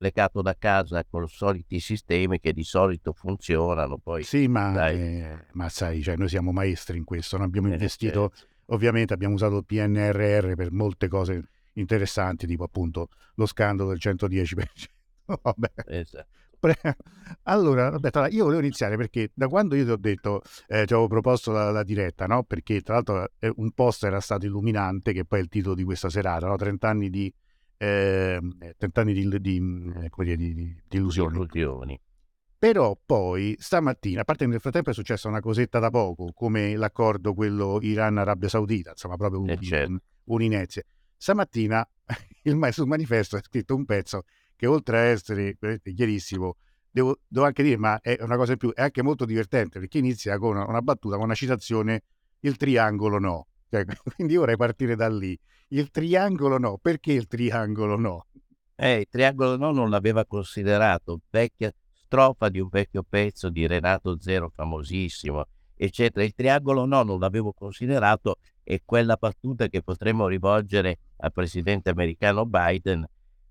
legato da casa con i soliti sistemi che di solito funzionano. Poi, sì, ma, eh, ma sai, cioè, noi siamo maestri in questo, non abbiamo eh, investito, certo. ovviamente abbiamo usato il PNRR per molte cose interessanti, tipo appunto lo scandalo del 110%. Vabbè. Esatto. Allora, aspetta, io volevo iniziare perché da quando io ti ho detto, eh, ti avevo proposto la, la diretta, no? Perché tra l'altro eh, un post era stato illuminante, che poi è il titolo di questa serata, no? 30 anni di, eh, 30 anni di, di, eh, di, di illusioni. illusioni. Però poi stamattina, a parte che nel frattempo è successa una cosetta da poco, come l'accordo quello Iran-Arabia Saudita, insomma proprio un, eh certo. un, un inizio. Stamattina il, sul manifesto è scritto un pezzo che oltre a essere chiarissimo, devo, devo, anche dire, ma è una cosa in più, è anche molto divertente perché inizia con una, una battuta, con una citazione, il triangolo no. Cioè, quindi vorrei partire da lì. Il triangolo no, perché il triangolo no? Eh, il triangolo no non l'aveva considerato, vecchia strofa di un vecchio pezzo di Renato Zero famosissimo, eccetera. Il triangolo no non l'avevo considerato e quella battuta che potremmo rivolgere al presidente americano Biden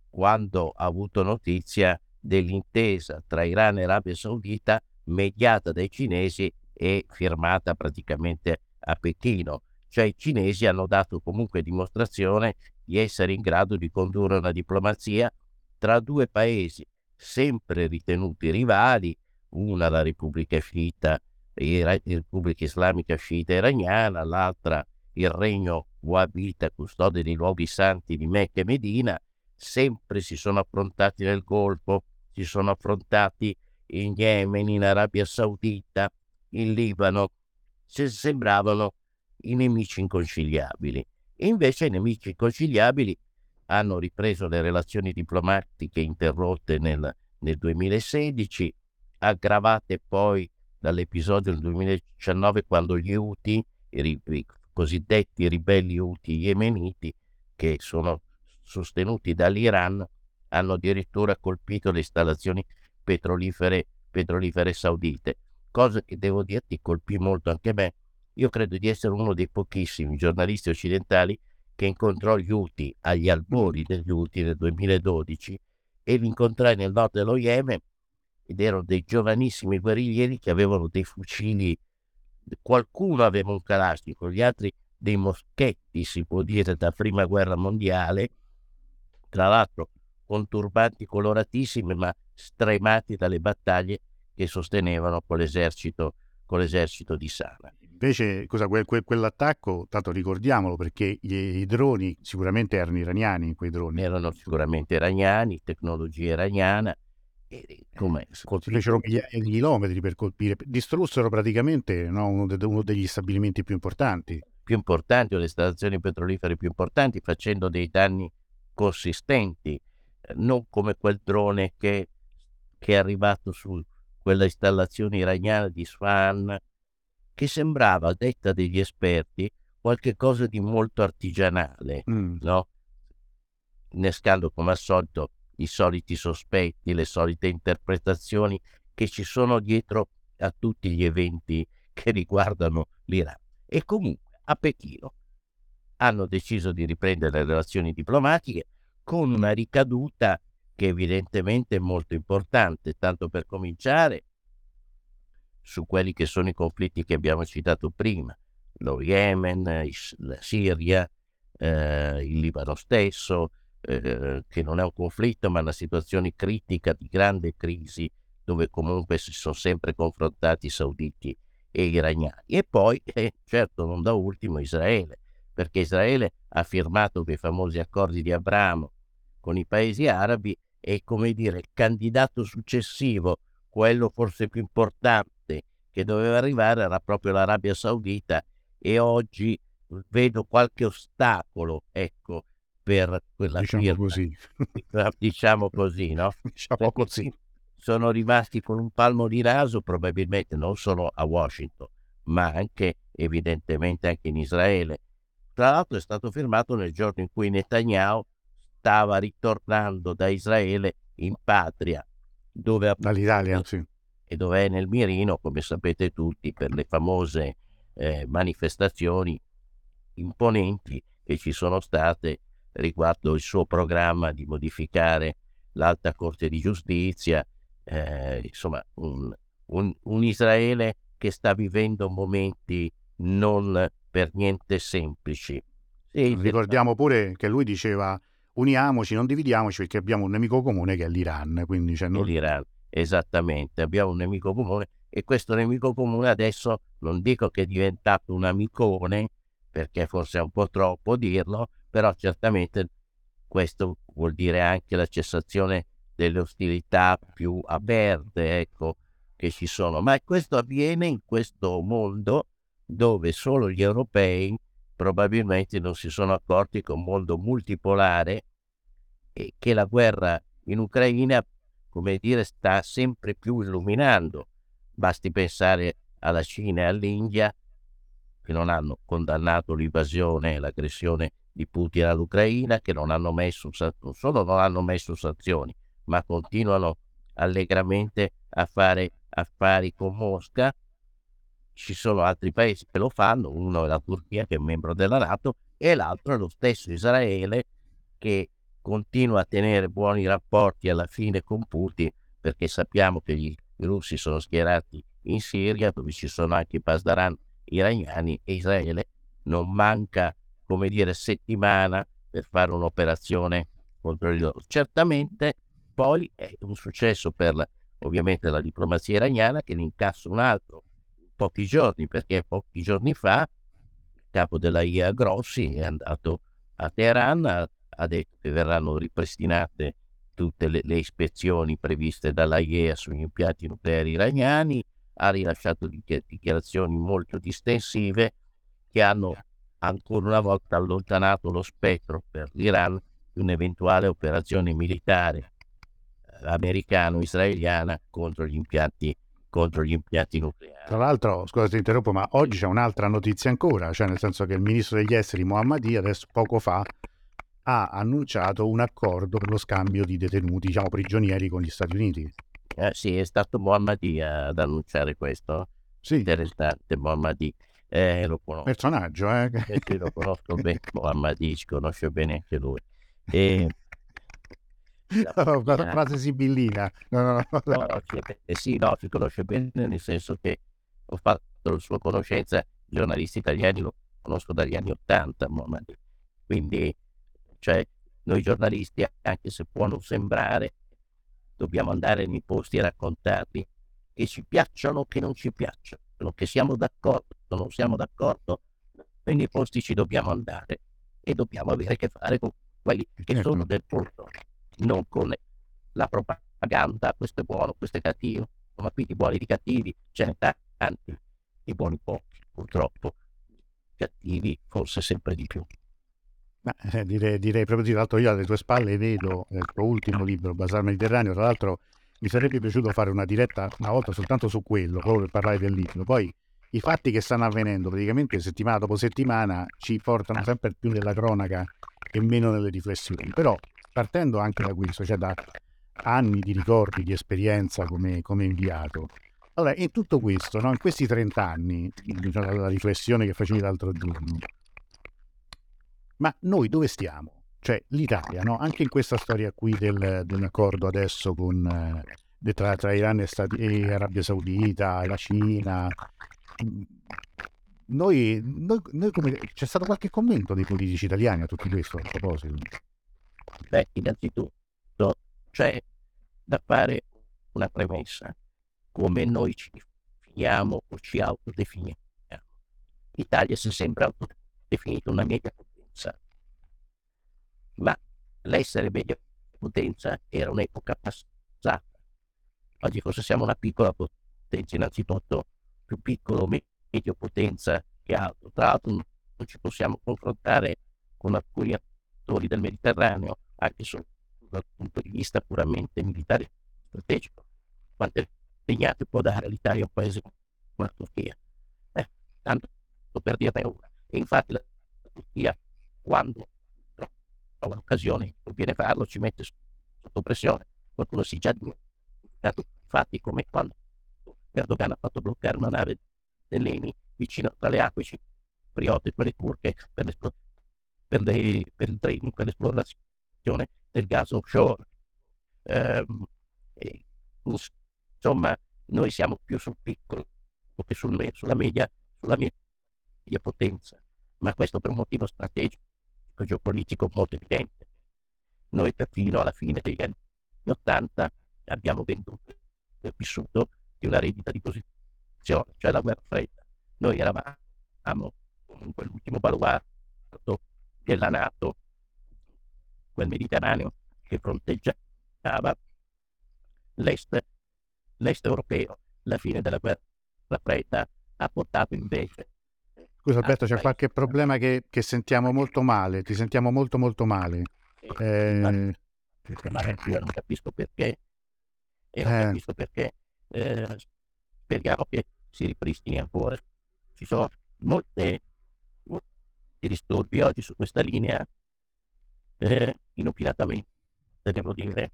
quando ha avuto notizia dell'intesa tra Iran e Arabia Saudita mediata dai cinesi e firmata praticamente a Pechino. Cioè i cinesi hanno dato comunque dimostrazione di essere in grado di condurre una diplomazia tra due paesi sempre ritenuti rivali, una la Repubblica Sciita, la Repubblica Islamica Sciita iraniana, l'altra il regno Wahhabita, custode dei luoghi santi di Mecca e Medina, sempre si sono affrontati nel Golfo, si sono affrontati in Yemen, in Arabia Saudita, in Libano, se sembravano i nemici inconciliabili. E invece i nemici inconciliabili hanno ripreso le relazioni diplomatiche interrotte nel, nel 2016, aggravate poi dall'episodio del 2019 quando gli Houthi, i, i cosiddetti ribelli Houthi yemeniti, che sono sostenuti dall'Iran, hanno addirittura colpito le installazioni petrolifere, petrolifere saudite, cosa che devo dirti colpì molto anche me. Io credo di essere uno dei pochissimi giornalisti occidentali che incontrò gli Houthi agli albori degli Houthi nel 2012 e li incontrai nel nord dello Yemen ed erano dei giovanissimi guerriglieri che avevano dei fucili, qualcuno aveva un calastico, gli altri dei moschetti, si può dire, da prima guerra mondiale, tra l'altro con turbanti coloratissimi ma stremati dalle battaglie che sostenevano con l'esercito, con l'esercito di Sana. Invece cosa, que, que, quell'attacco, tanto ricordiamolo perché gli, i droni sicuramente erano iraniani, quei droni. Erano sicuramente iraniani, tecnologia iraniana. E, come, si fecero migliaia di chilometri per colpire, distrussero praticamente no, uno, de, uno degli stabilimenti più importanti. Più importanti, o le installazioni petrolifere più importanti, facendo dei danni consistenti, eh, non come quel drone che, che è arrivato su quella installazione iraniana di Sfahan, che sembrava, a detta degli esperti, qualcosa di molto artigianale, mm. no? innescando come al solito i soliti sospetti, le solite interpretazioni che ci sono dietro a tutti gli eventi che riguardano l'Iran. E comunque a Pechino hanno deciso di riprendere le relazioni diplomatiche con una ricaduta che evidentemente è molto importante, tanto per cominciare su quelli che sono i conflitti che abbiamo citato prima, lo Yemen, la Siria, eh, il Libano stesso, eh, che non è un conflitto ma una situazione critica di grande crisi dove comunque si sono sempre confrontati sauditi e iraniani. E poi, eh, certo, non da ultimo, Israele, perché Israele ha firmato quei famosi accordi di Abramo con i paesi arabi e, come dire, il candidato successivo, quello forse più importante che doveva arrivare era proprio l'Arabia Saudita e oggi vedo qualche ostacolo, ecco, per quella diciamo firma. così. diciamo così, no? Diciamo così. Sono rimasti con un palmo di naso probabilmente non solo a Washington, ma anche evidentemente anche in Israele tra l'altro è stato firmato nel giorno in cui Netanyahu stava ritornando da Israele in patria, dove dall'Italia, sì. E dove è nel mirino, come sapete tutti, per le famose eh, manifestazioni imponenti che ci sono state riguardo il suo programma di modificare l'alta corte di giustizia, eh, insomma un, un, un Israele che sta vivendo momenti non per niente semplici. Sì, Ricordiamo pure che lui diceva uniamoci, non dividiamoci perché abbiamo un nemico comune che è l'Iran. Quindi cioè non... L'Iran, esattamente, abbiamo un nemico comune e questo nemico comune adesso non dico che è diventato un amicone, perché forse è un po' troppo dirlo, però certamente questo vuol dire anche la cessazione delle ostilità più aperte, ecco, che ci sono. Ma questo avviene in questo mondo dove solo gli europei probabilmente non si sono accorti che un mondo multipolare e che la guerra in Ucraina, come dire, sta sempre più illuminando. Basti pensare alla Cina e all'India che non hanno condannato l'invasione e l'aggressione di Putin all'Ucraina, che non hanno messo, non solo non hanno messo sanzioni, ma continuano allegramente a fare affari con Mosca. Ci sono altri paesi che lo fanno, uno è la Turchia che è membro della Nato e l'altro è lo stesso Israele che continua a tenere buoni rapporti alla fine con Putin perché sappiamo che gli russi sono schierati in Siria dove ci sono anche i Pasdaran iraniani e Israele non manca come dire settimana per fare un'operazione contro di loro. Certamente poi è un successo per ovviamente la diplomazia iraniana che ne incassa un altro pochi giorni perché pochi giorni fa il capo della IA Grossi è andato a Teheran, ha, ha detto che verranno ripristinate tutte le, le ispezioni previste dalla IEA sugli impianti nucleari iraniani, ha rilasciato dichiarazioni molto distensive che hanno ancora una volta allontanato lo spettro per l'Iran di un'eventuale operazione militare americano-israeliana contro gli impianti contro gli impianti nucleari. Tra l'altro, scusa ti interrompo, ma oggi c'è un'altra notizia ancora, cioè nel senso che il ministro degli esteri Mohammadi adesso poco fa ha annunciato un accordo per lo scambio di detenuti, diciamo prigionieri con gli Stati Uniti. Eh, sì, è stato Mohammadi ad annunciare questo. Sì. Interessante, Mohammadi. Eh, lo conosco. Personaggio, eh? eh lo conosco bene, Mohammadi, ci conosce bene anche lui. E no, una frase sibillina. No, no, no. no, no eh sì, no, si conosce bene nel senso che ho fatto la sua conoscenza, i giornalisti italiani lo conosco dagli anni Ottanta, quindi cioè, noi giornalisti, anche se può non sembrare, dobbiamo andare nei posti e raccontarli, che ci piacciono o che non ci piacciono, che siamo d'accordo o non siamo d'accordo, noi nei posti ci dobbiamo andare e dobbiamo avere a che fare con quelli che certo. sono del posto non con la propaganda, questo è buono, questo è cattivo, ma qui di buoni e di cattivi ce ne tanti, di buoni pochi, purtroppo, cattivi forse sempre di più. Ma, eh, direi, direi, proprio di l'altro io alle tue spalle vedo il tuo ultimo libro, Basar Mediterraneo, tra l'altro mi sarebbe piaciuto fare una diretta una volta soltanto su quello, proprio per parlare del libro, poi i fatti che stanno avvenendo praticamente settimana dopo settimana ci portano sempre più nella cronaca e meno nelle riflessioni, però partendo anche da questo, cioè da anni di ricordi, di esperienza come, come inviato. Allora, in tutto questo, no, in questi 30 anni, diciamo, la riflessione che facevi l'altro giorno, ma noi dove stiamo? Cioè l'Italia, no? anche in questa storia qui del, dell'accordo adesso con, eh, tra, tra, Iran e, Stati, e Arabia Saudita, la Cina, noi, noi, noi come, c'è stato qualche commento dei politici italiani a tutto questo a proposito? Beh, innanzitutto c'è da fare una premessa, come noi ci definiamo o ci autodefiniamo. L'Italia si è sempre autodefinita una media potenza, ma l'essere media potenza era un'epoca passata. Oggi forse siamo una piccola potenza, innanzitutto più piccolo medio potenza che altro. Tra l'altro non ci possiamo confrontare con alcuni attori del Mediterraneo, anche solo dal punto di vista puramente militare strategico. Quante legnate può dare l'Italia a un paese come la Turchia? Eh, tanto per dirne una. E infatti la Turchia, quando trova l'occasione, viene farlo, ci mette sotto pressione. Qualcuno si è già dimenticato fatti come quando Erdogan ha fatto bloccare una nave dell'ENI vicino tra le acque cipriote e quelle turche per per, le, per il trading, per l'esplorazione del gas offshore. Ehm, insomma, noi siamo più sul piccolo che sul, sulla media, sulla media potenza, ma questo per un motivo strategico, geopolitico molto evidente. Noi perfino alla fine degli anni 80 abbiamo venduto e vissuto di una rendita di posizione, cioè la guerra fredda. Noi eravamo comunque l'ultimo baluardo della Nato, quel Mediterraneo che fronteggiava l'est, l'est europeo. La fine della guerra fredda ha portato invece Scusa Alberto, c'è qualche problema che, che, sentiamo molto male, ti sentiamo molto molto male. Eh... Io non capisco perché, e non eh. capisco perché eh, speriamo che si ripristini ancora. Ci sono molte, molti disturbi oggi su questa linea, eh, inopinatamente, devo dire.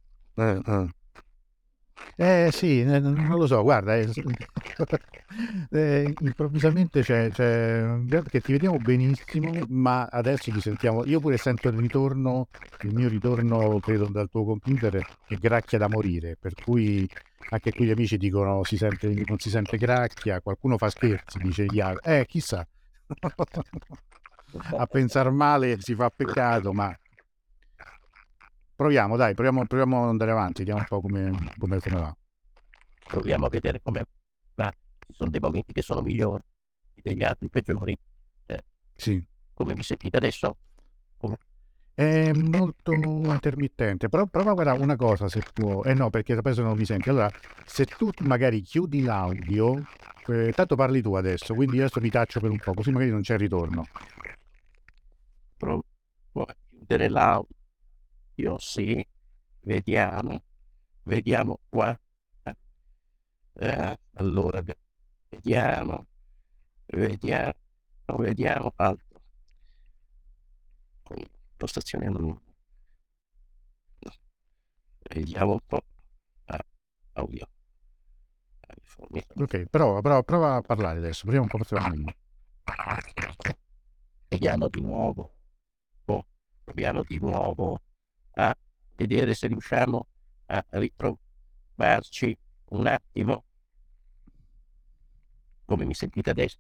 Eh, sì, non lo so, guarda, eh, eh, improvvisamente c'è, c'è che ti vediamo benissimo, ma adesso ti sentiamo, io pure sento il ritorno, il mio ritorno credo dal tuo computer che gracchia da morire, per cui anche qui gli amici dicono si sente, non si sente gracchia, qualcuno fa scherzi, dice Iago, eh chissà, a pensare male si fa peccato, ma Proviamo, dai, proviamo, proviamo ad andare avanti, vediamo un po' come, come, come va. Proviamo a vedere come va. Ci sono dei momenti che sono migliori degli altri peggiori. Eh, sì. Come mi sentite adesso? Come... È molto intermittente, però prova a guardare una cosa se può. Eh no, perché adesso non mi senti. Allora, se tu magari chiudi l'audio, eh, tanto parli tu adesso, quindi adesso mi taccio per un po', così magari non c'è ritorno. Provo a chiudere l'audio. Io sì, vediamo, vediamo qua. Eh, allora, vediamo, vediamo, vediamo altro. Impostazione non... Vediamo un po'. Ah, audio. Ok, prova, prova, prova a parlare adesso, proviamo un po' a Vediamo di nuovo. Oh, proviamo di nuovo a vedere se riusciamo a ritrovarci un attimo. Come mi sentite adesso?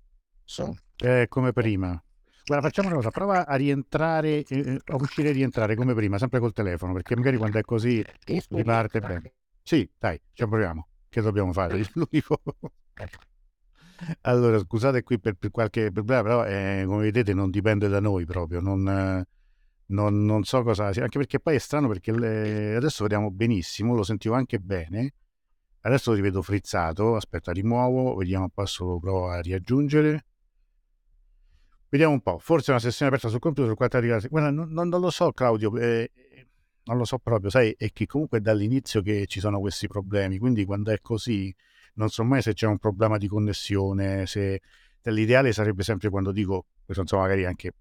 Eh, come prima. Guarda, facciamo una cosa, prova a rientrare, eh, a uscire e rientrare come prima, sempre col telefono, perché magari quando è così riparte bene. Sì, dai, ci proviamo. Che dobbiamo fare? L'unico... Allora, scusate qui per, per qualche problema, però eh, come vedete non dipende da noi proprio, non, non, non so cosa sia, anche perché poi è strano perché le, adesso vediamo benissimo, lo sentivo anche bene, adesso lo rivedo frizzato, aspetta rimuovo, vediamo passo, lo provo a riaggiungere. Vediamo un po', forse è una sessione aperta sul computer sul quale arrivare. Guarda, non, non, non, lo so Claudio, eh, non lo so proprio, sai, è che comunque è dall'inizio che ci sono questi problemi, quindi quando è così non so mai se c'è un problema di connessione, se l'ideale sarebbe sempre quando dico, questo insomma magari anche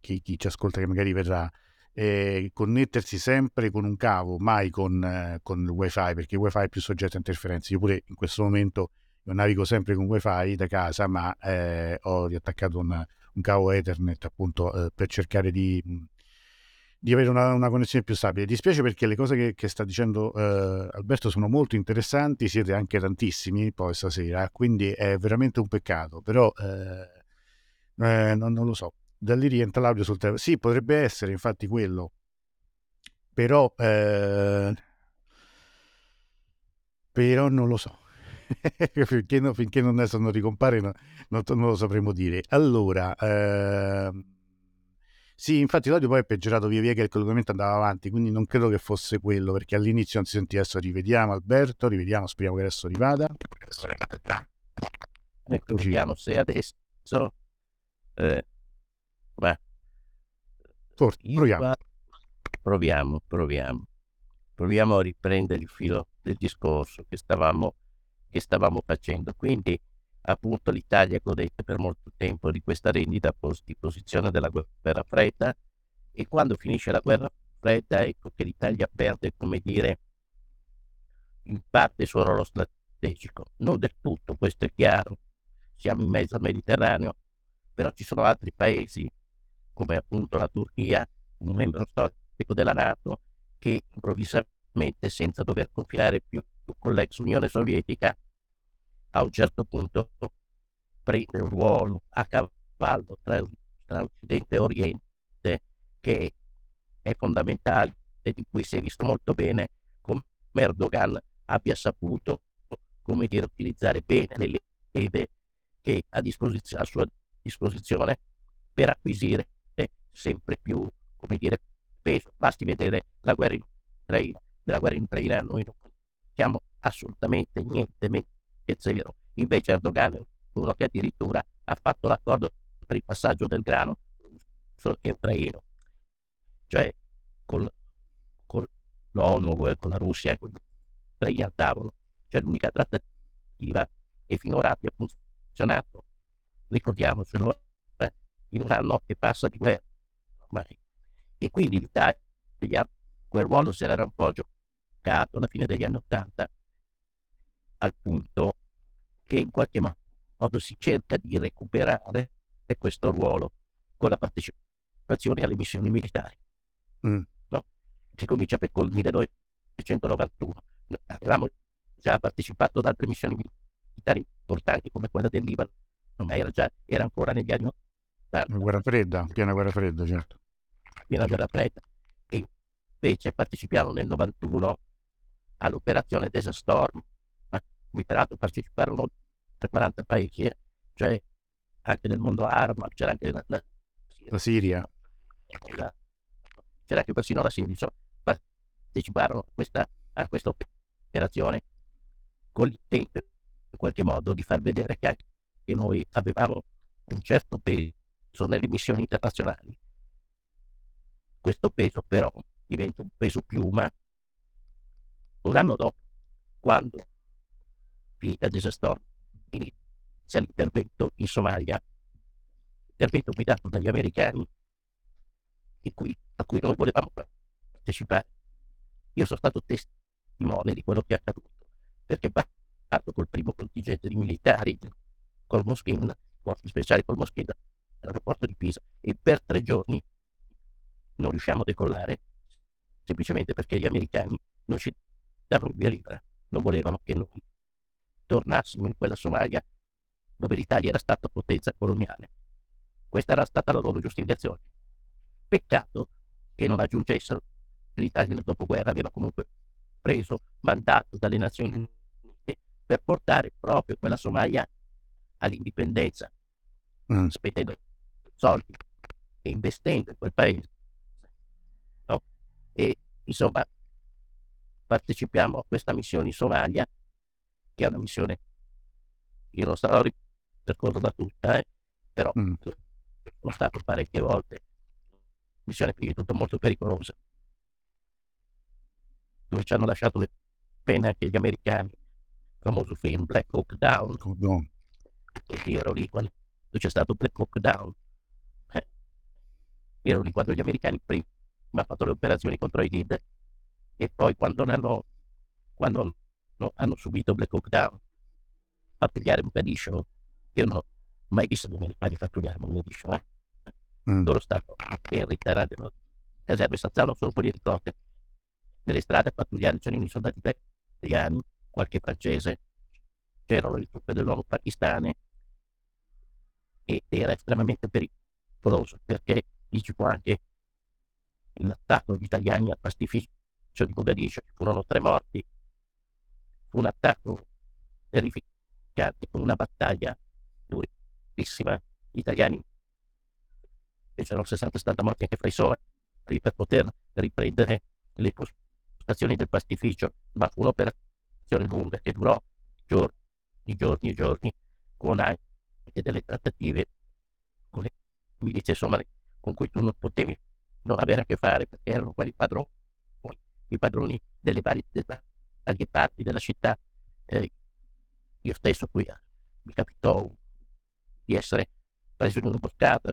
chi, chi ci ascolta che magari verrà, eh, connettersi sempre con un cavo, mai con, eh, con il wifi, perché il wifi è più soggetto a interferenze. Io pure in questo momento io navigo sempre con wifi da casa, ma eh, ho riattaccato un, un, cavo Ethernet appunto eh, per cercare di, di avere una, una, connessione più stabile. Dispiace perché le cose che, che sta dicendo eh, Alberto sono molto interessanti, siete anche tantissimi poi stasera, quindi è veramente un peccato, però eh, non, non lo so da lì rientra l'audio sul telefono. Sì, potrebbe essere infatti quello, però, eh, però non lo so. finché, no, finché, non adesso non ricompare no, non, non, lo sapremo dire. Allora, eh, sì, infatti l'audio poi è peggiorato via via che il collegamento andava avanti, quindi non credo che fosse quello, perché all'inizio non si sentiva. Adesso rivediamo Alberto, rivediamo, speriamo che adesso rivada. Ecco, vediamo se adesso... Eh, Beh, Forse, proviamo. proviamo, proviamo. Proviamo a riprendere il filo del discorso che stavamo, che stavamo facendo. Quindi, appunto, l'Italia godette per molto tempo di questa rendita di posizione della guerra fredda e quando finisce la guerra fredda ecco che l'Italia perde, come dire, in parte il suo ruolo strategico. Non del tutto, questo è chiaro. Siamo in mezzo al Mediterraneo, però ci sono altri paesi come appunto la Turchia, un membro storico della Nato, che improvvisamente senza dover confinare più con l'ex Unione Sovietica, a un certo punto prende un ruolo a cavallo tra, tra Occidente e Oriente che è fondamentale e di cui si è visto molto bene come Erdogan abbia saputo come dire, utilizzare bene le leve che ha a sua disposizione per acquisire sempre più come dire, peso. Basti vedere la guerra in Ucraina. Della guerra in Ucraina noi non siamo assolutamente niente meno che zero. Invece Erdogan uno che addirittura ha fatto l'accordo per il passaggio del grano che ucraino. Cioè con, con l'ONU, con la Russia, con gli al tavolo. Cioè l'unica trattativa e finora abbia funzionato. Ricordiamocelo, eh, in anno che passa di guerra ormai. E quindi l'Italia, quel ruolo se l'era un po' giocato alla fine degli anni Ottanta, al punto che in qualche modo si cerca di recuperare questo ruolo con la partecipazione alle missioni militari. Mm. No? Si comincia per col 1991. Avevamo già partecipato ad altre missioni militari importanti come quella del Libano, ma era, già, era ancora negli anni 80. Guerra fredda, piena guerra fredda, certo. Piena guerra fredda. E invece partecipiamo nel 91 all'operazione Desert Storm, a cui peraltro parteciparono 40 paesi, eh? cioè anche nel mondo arabo, c'era anche la, la, la Siria. La, c'era anche persino la Siria, insomma, parteciparono a questa, a questa operazione con l'intento in qualche modo di far vedere che anche noi avevamo un certo peso nelle missioni internazionali. Questo peso però diventa un peso piuma un anno dopo, quando finita Desastor inizia l'intervento in Somalia, intervento guidato dagli americani cui, a cui noi volevamo partecipare. Io sono stato testimone di quello che è accaduto, perché parto col primo contingente di militari col Moschin, forze speciali col Moschin all'aeroporto di Pisa e per tre giorni non riusciamo a decollare semplicemente perché gli americani non ci davano via libera, non volevano che noi tornassimo in quella Somalia dove l'Italia era stata potenza coloniale. Questa era stata la loro giustificazione. Peccato che non aggiungessero che l'Italia nel dopoguerra aveva comunque preso mandato dalle Nazioni Unite per portare proprio quella Somalia all'indipendenza, mm. spendendo soldi e investendo in quel paese. No? E insomma partecipiamo a questa missione in Somalia, che è una missione, io non sarò ripercorrerla tutta, eh, però mm. sono stato parecchie volte, missione prima di tutto molto pericolosa, dove ci hanno lasciato le pene anche gli americani, il famoso film Black Hawk Down, no. e io ero lì quando c'è stato Black Hawk Down, lì quando gli americani prima. Hanno fatto le operazioni contro i leader. E poi quando, hanno, quando no, hanno subito Black Hawk Down, pattugliare un pediscio, io non ho mai visto gli americani pattugliare un pediscio, eh? mm. loro stanno per ritirare le caserme stanziano solo quelli di cotte. Nelle strade a pattugliare c'erano i soldati italiani, qualche francese, c'erano le truppe dell'ONU pakistane. Ed era estremamente pericoloso perché dici può anche l'attacco agli italiani al pastificio di Mogadiscio, ci furono tre morti, fu un attacco terrificante con una battaglia durissima, gli italiani fecero 60-70 morti anche fra i soli per poter riprendere le postazioni del pastificio, ma fu un'operazione lunga che durò giorni, giorni e giorni, con anche delle trattative con le milizie somale con cui tu non potevi non avere a che fare perché erano quelli padroni i padroni delle varie, delle varie parti della città. Eh, io stesso qui eh, mi capitò di essere preso in un'imboscata,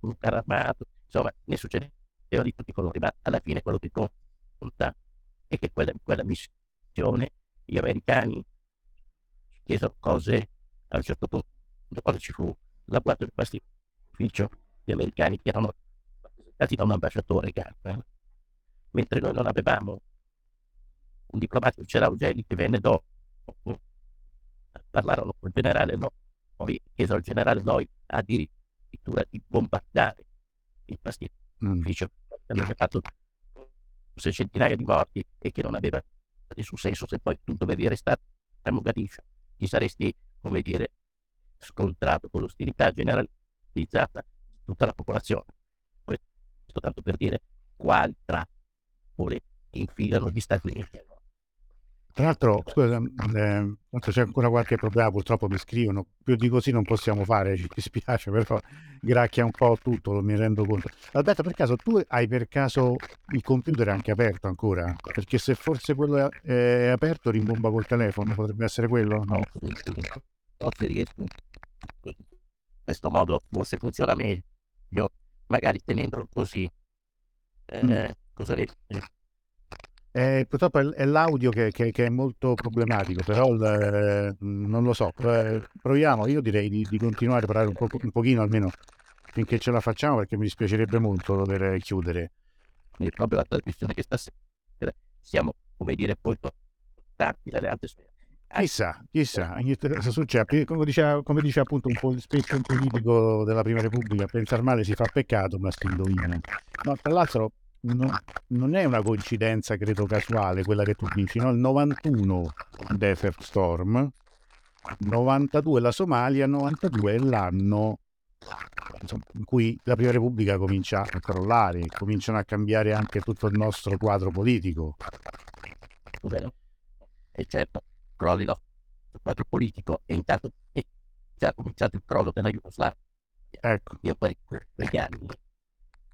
con un carro armato, insomma, ne succedeva di tutti i colori, ma alla fine quello che conta è che quella, quella missione gli americani chiesero cose, a un certo punto, quando ci fu l'agguato del pastificio, gli americani che erano rappresentati da un ambasciatore Garpa, mentre noi non avevamo un diplomatico c'era Ugeli che venne dopo, parlarono con il generale Noi, chiesero al generale Noi addirittura di bombardare il pasticcio che aveva fatto centinaia di morti e che non aveva nessun senso se poi tu dovevi restare a Mogadiscio ti saresti, come dire, scontrato con l'ostilità generalizzata tutta la popolazione. Questo tanto per dire quali trappole infilano gli Stati Uniti. Tra l'altro, scusa, eh, c'è ancora qualche problema, purtroppo mi scrivono, più di così non possiamo fare, ci dispiace, però gracchia un po' tutto, mi rendo conto. Alberto, per caso tu hai per caso il computer anche aperto ancora? Perché se forse quello è, è aperto rimbomba col telefono, potrebbe essere quello? No. In questo modo forse funziona meglio, magari tenendolo così. Eh, mm. Cosa vedi? Eh, purtroppo è, l'audio che, che, che, è molto problematico, però eh, non lo so. Proviamo, io direi di, di continuare a parlare un, po', un pochino almeno finché ce la facciamo perché mi dispiacerebbe molto dover chiudere. Quindi proprio la trasmissione che stasera siamo, come dire, poi portati dalle altre sfere. Chissà, chissà, cosa succede. Come dice, come dice appunto un po' spesso un politico della Prima Repubblica, pensare male si fa peccato, ma si indovina. No, tra l'altro no, non è una coincidenza, credo, casuale quella che tu dici, no? Il 91 Desert Storm, 92 la Somalia, 92 è l'anno insomma, in cui la Prima Repubblica comincia a crollare, cominciano a cambiare anche tutto il nostro quadro politico. Vero? E certo, crollino il quadro politico e intanto è già cominciato il crollo della Jugoslavia. Ecco. Io per quegli anni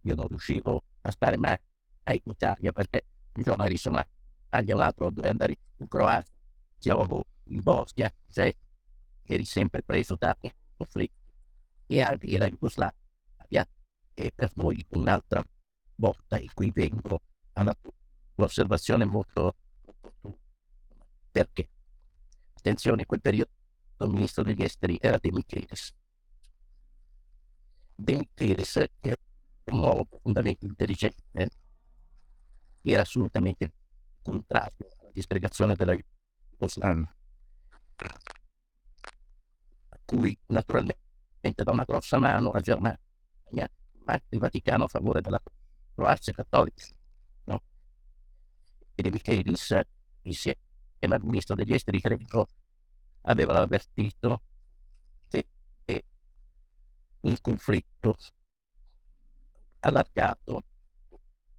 io non riuscivo a stare mai in Italia perché i giornali sono tagliato dove andare in Croazia, siamo in Bosnia, cioè, eri sempre preso da conflitti e anche la Jugoslavia è per noi un'altra volta in cui vengo a un'osservazione molto perché attenzione in quel periodo il ministro degli esteri era De Michelis De Michelis che un uomo profondamente intelligente, era assolutamente contrario alla disgregazione della Jugoslavia, a cui naturalmente da una grossa mano la Germania, ma il Vaticano a favore della Croazia cattolica. No? E De Michelis, insieme al ministro degli esteri credo, avevano avvertito che il conflitto allargato,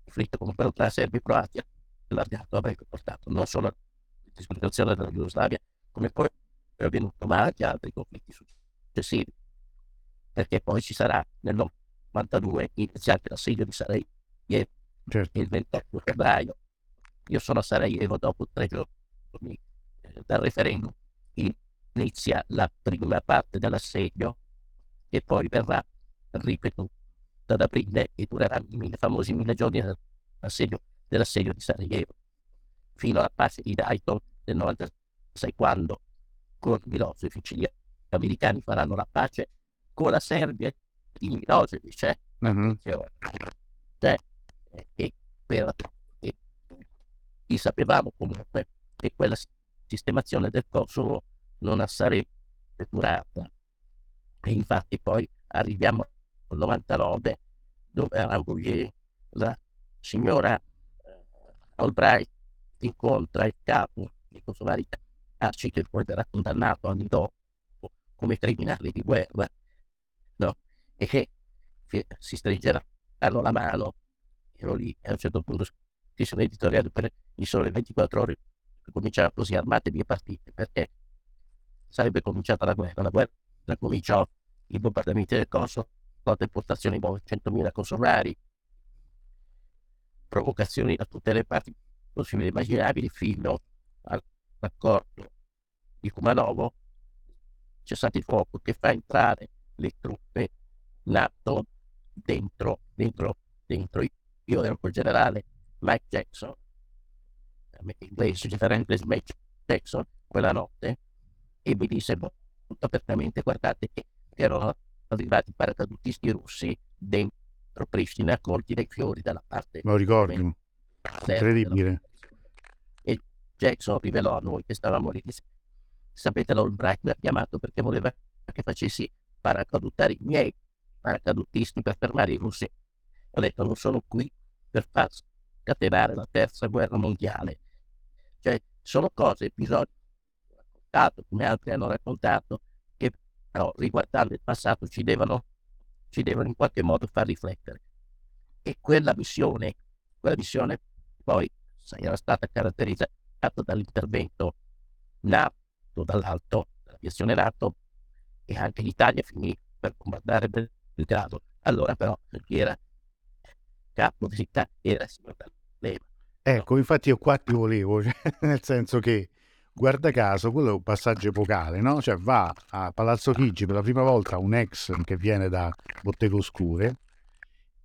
conflitto come quello tra Serbia e Croazia, allargato avrebbe portato non solo alla disgregazione della Jugoslavia, come poi è avvenuto, ma anche altri conflitti successivi. Perché poi ci sarà nel 92 iniziante l'assedio di Sarajevo certo. il 28 febbraio. Io sono a Sarajevo dopo tre giorni dal referendum. Inizia la prima parte dell'assedio e poi verrà ripetuto ad aprile e durerà i famosi mille giorni dell'assedio, dell'assedio di Sarajevo, fino alla pace di Dayton del 96, quando con Milosevic gli americani faranno la pace con la Serbia di Milosevic. Eh? Uh-huh. Cioè, e, per, e, e sapevamo comunque che quella sistemazione del Kosovo non sarebbe durata. E infatti poi arriviamo 99 dove Rambouillet, la signora eh, Albright incontra il capo di Kosovari Taci che poi verrà condannato anni dopo come criminale di guerra no? e che, che si stringeranno la mano ero lì e a un certo punto scrisse un editoriale per il sole 24 ore cominciare così armate via partite perché sarebbe cominciata la guerra la guerra cominciò i bombardamenti del Kosovo la deportazione di 100.000 kosovari, provocazioni da tutte le parti possibili e immaginabili fino all'accordo di Kumanovo, cessate il fuoco che fa entrare le truppe NATO dentro, dentro, dentro. Io ero col generale Mike Jackson, inglese, generale Mike Jackson, quella notte, e mi disse molto apertamente, guardate che erano arrivati i paracadutisti russi dentro Pristina colti dai fiori dalla parte. Lo ricordo, incredibile. E Jackson rivelò a noi che stavamo lì. Sapete, l'Albright mi ha chiamato perché voleva che facessi paracadutare i miei paracadutisti per fermare i russi. Ho detto, non sono qui per far scatenare la terza guerra mondiale. Cioè, sono cose, episodi raccontato, come altri hanno raccontato, che però riguardando il passato ci devono, ci devono in qualche modo far riflettere. E quella missione, quella missione poi era stata caratterizzata dall'intervento NATO dall'alto, dall'aviazione NATO, e anche l'Italia finì per combattere Belgrado. Allora però chi era capo di città era il signor D'Alema. Ecco, infatti io qua ti volevo, cioè, nel senso che guarda caso, quello è un passaggio epocale, no? Cioè va a Palazzo Chigi per la prima volta un ex che viene da Bottega Oscure.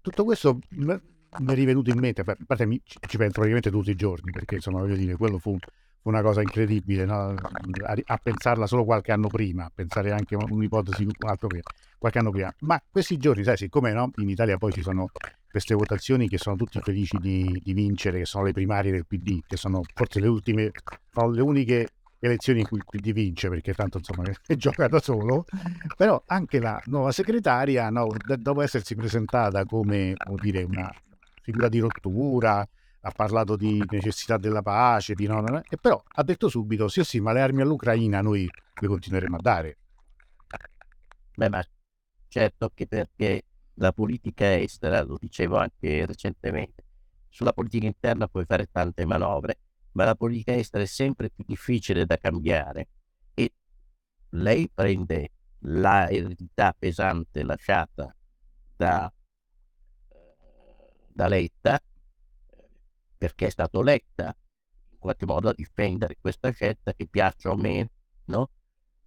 Tutto questo mi è rivenuto in mente, a parte ci penso praticamente tutti i giorni, perché insomma voglio dire, quello fu una cosa incredibile, no? a, a, pensarla solo qualche anno prima, a pensare anche a un'ipotesi un altro prima, qualche anno prima. Ma questi giorni, sai, siccome no, in Italia poi ci sono queste votazioni che sono tutti felici di, di, vincere, che sono le primarie del PD, che sono forse le ultime, sono le uniche elezioni in cui il PD vince, perché tanto insomma è gioca solo, però anche la nuova segretaria, no, dopo essersi presentata come dire, una figura di rottura, ha parlato di necessità della pace, di no, e però ha detto subito, sì sì, ma le armi all'Ucraina noi le continueremo a dare. Beh, ma certo che perché la politica estera, lo dicevo anche recentemente, sulla politica interna puoi fare tante manovre, ma la politica estera è sempre più difficile da cambiare e lei prende la eredità pesante lasciata da, da Letta, perché è stato Letta in qualche modo a difendere questa scelta che piaccia o meno, no?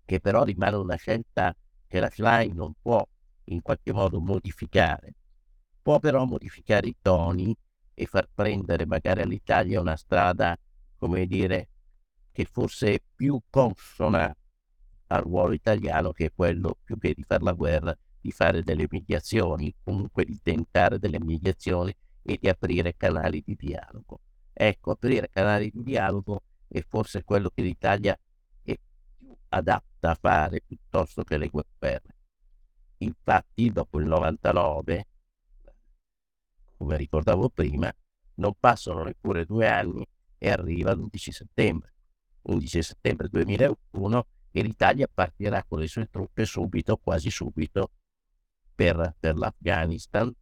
che però rimane una scelta che la Schlein non può in qualche modo modificare. Può però modificare i toni e far prendere magari all'Italia una strada, come dire, che forse è più consona al ruolo italiano che è quello più che di fare la guerra, di fare delle mediazioni, comunque di tentare delle mediazioni e di aprire canali di dialogo. Ecco, aprire canali di dialogo è forse quello che l'Italia è più adatta a fare piuttosto che le guerre. Infatti, dopo il 99, come ricordavo prima, non passano neppure due anni e arriva l'11 settembre. 11 settembre 2001 e l'Italia partirà con le sue truppe subito, quasi subito, per, per l'Afghanistan,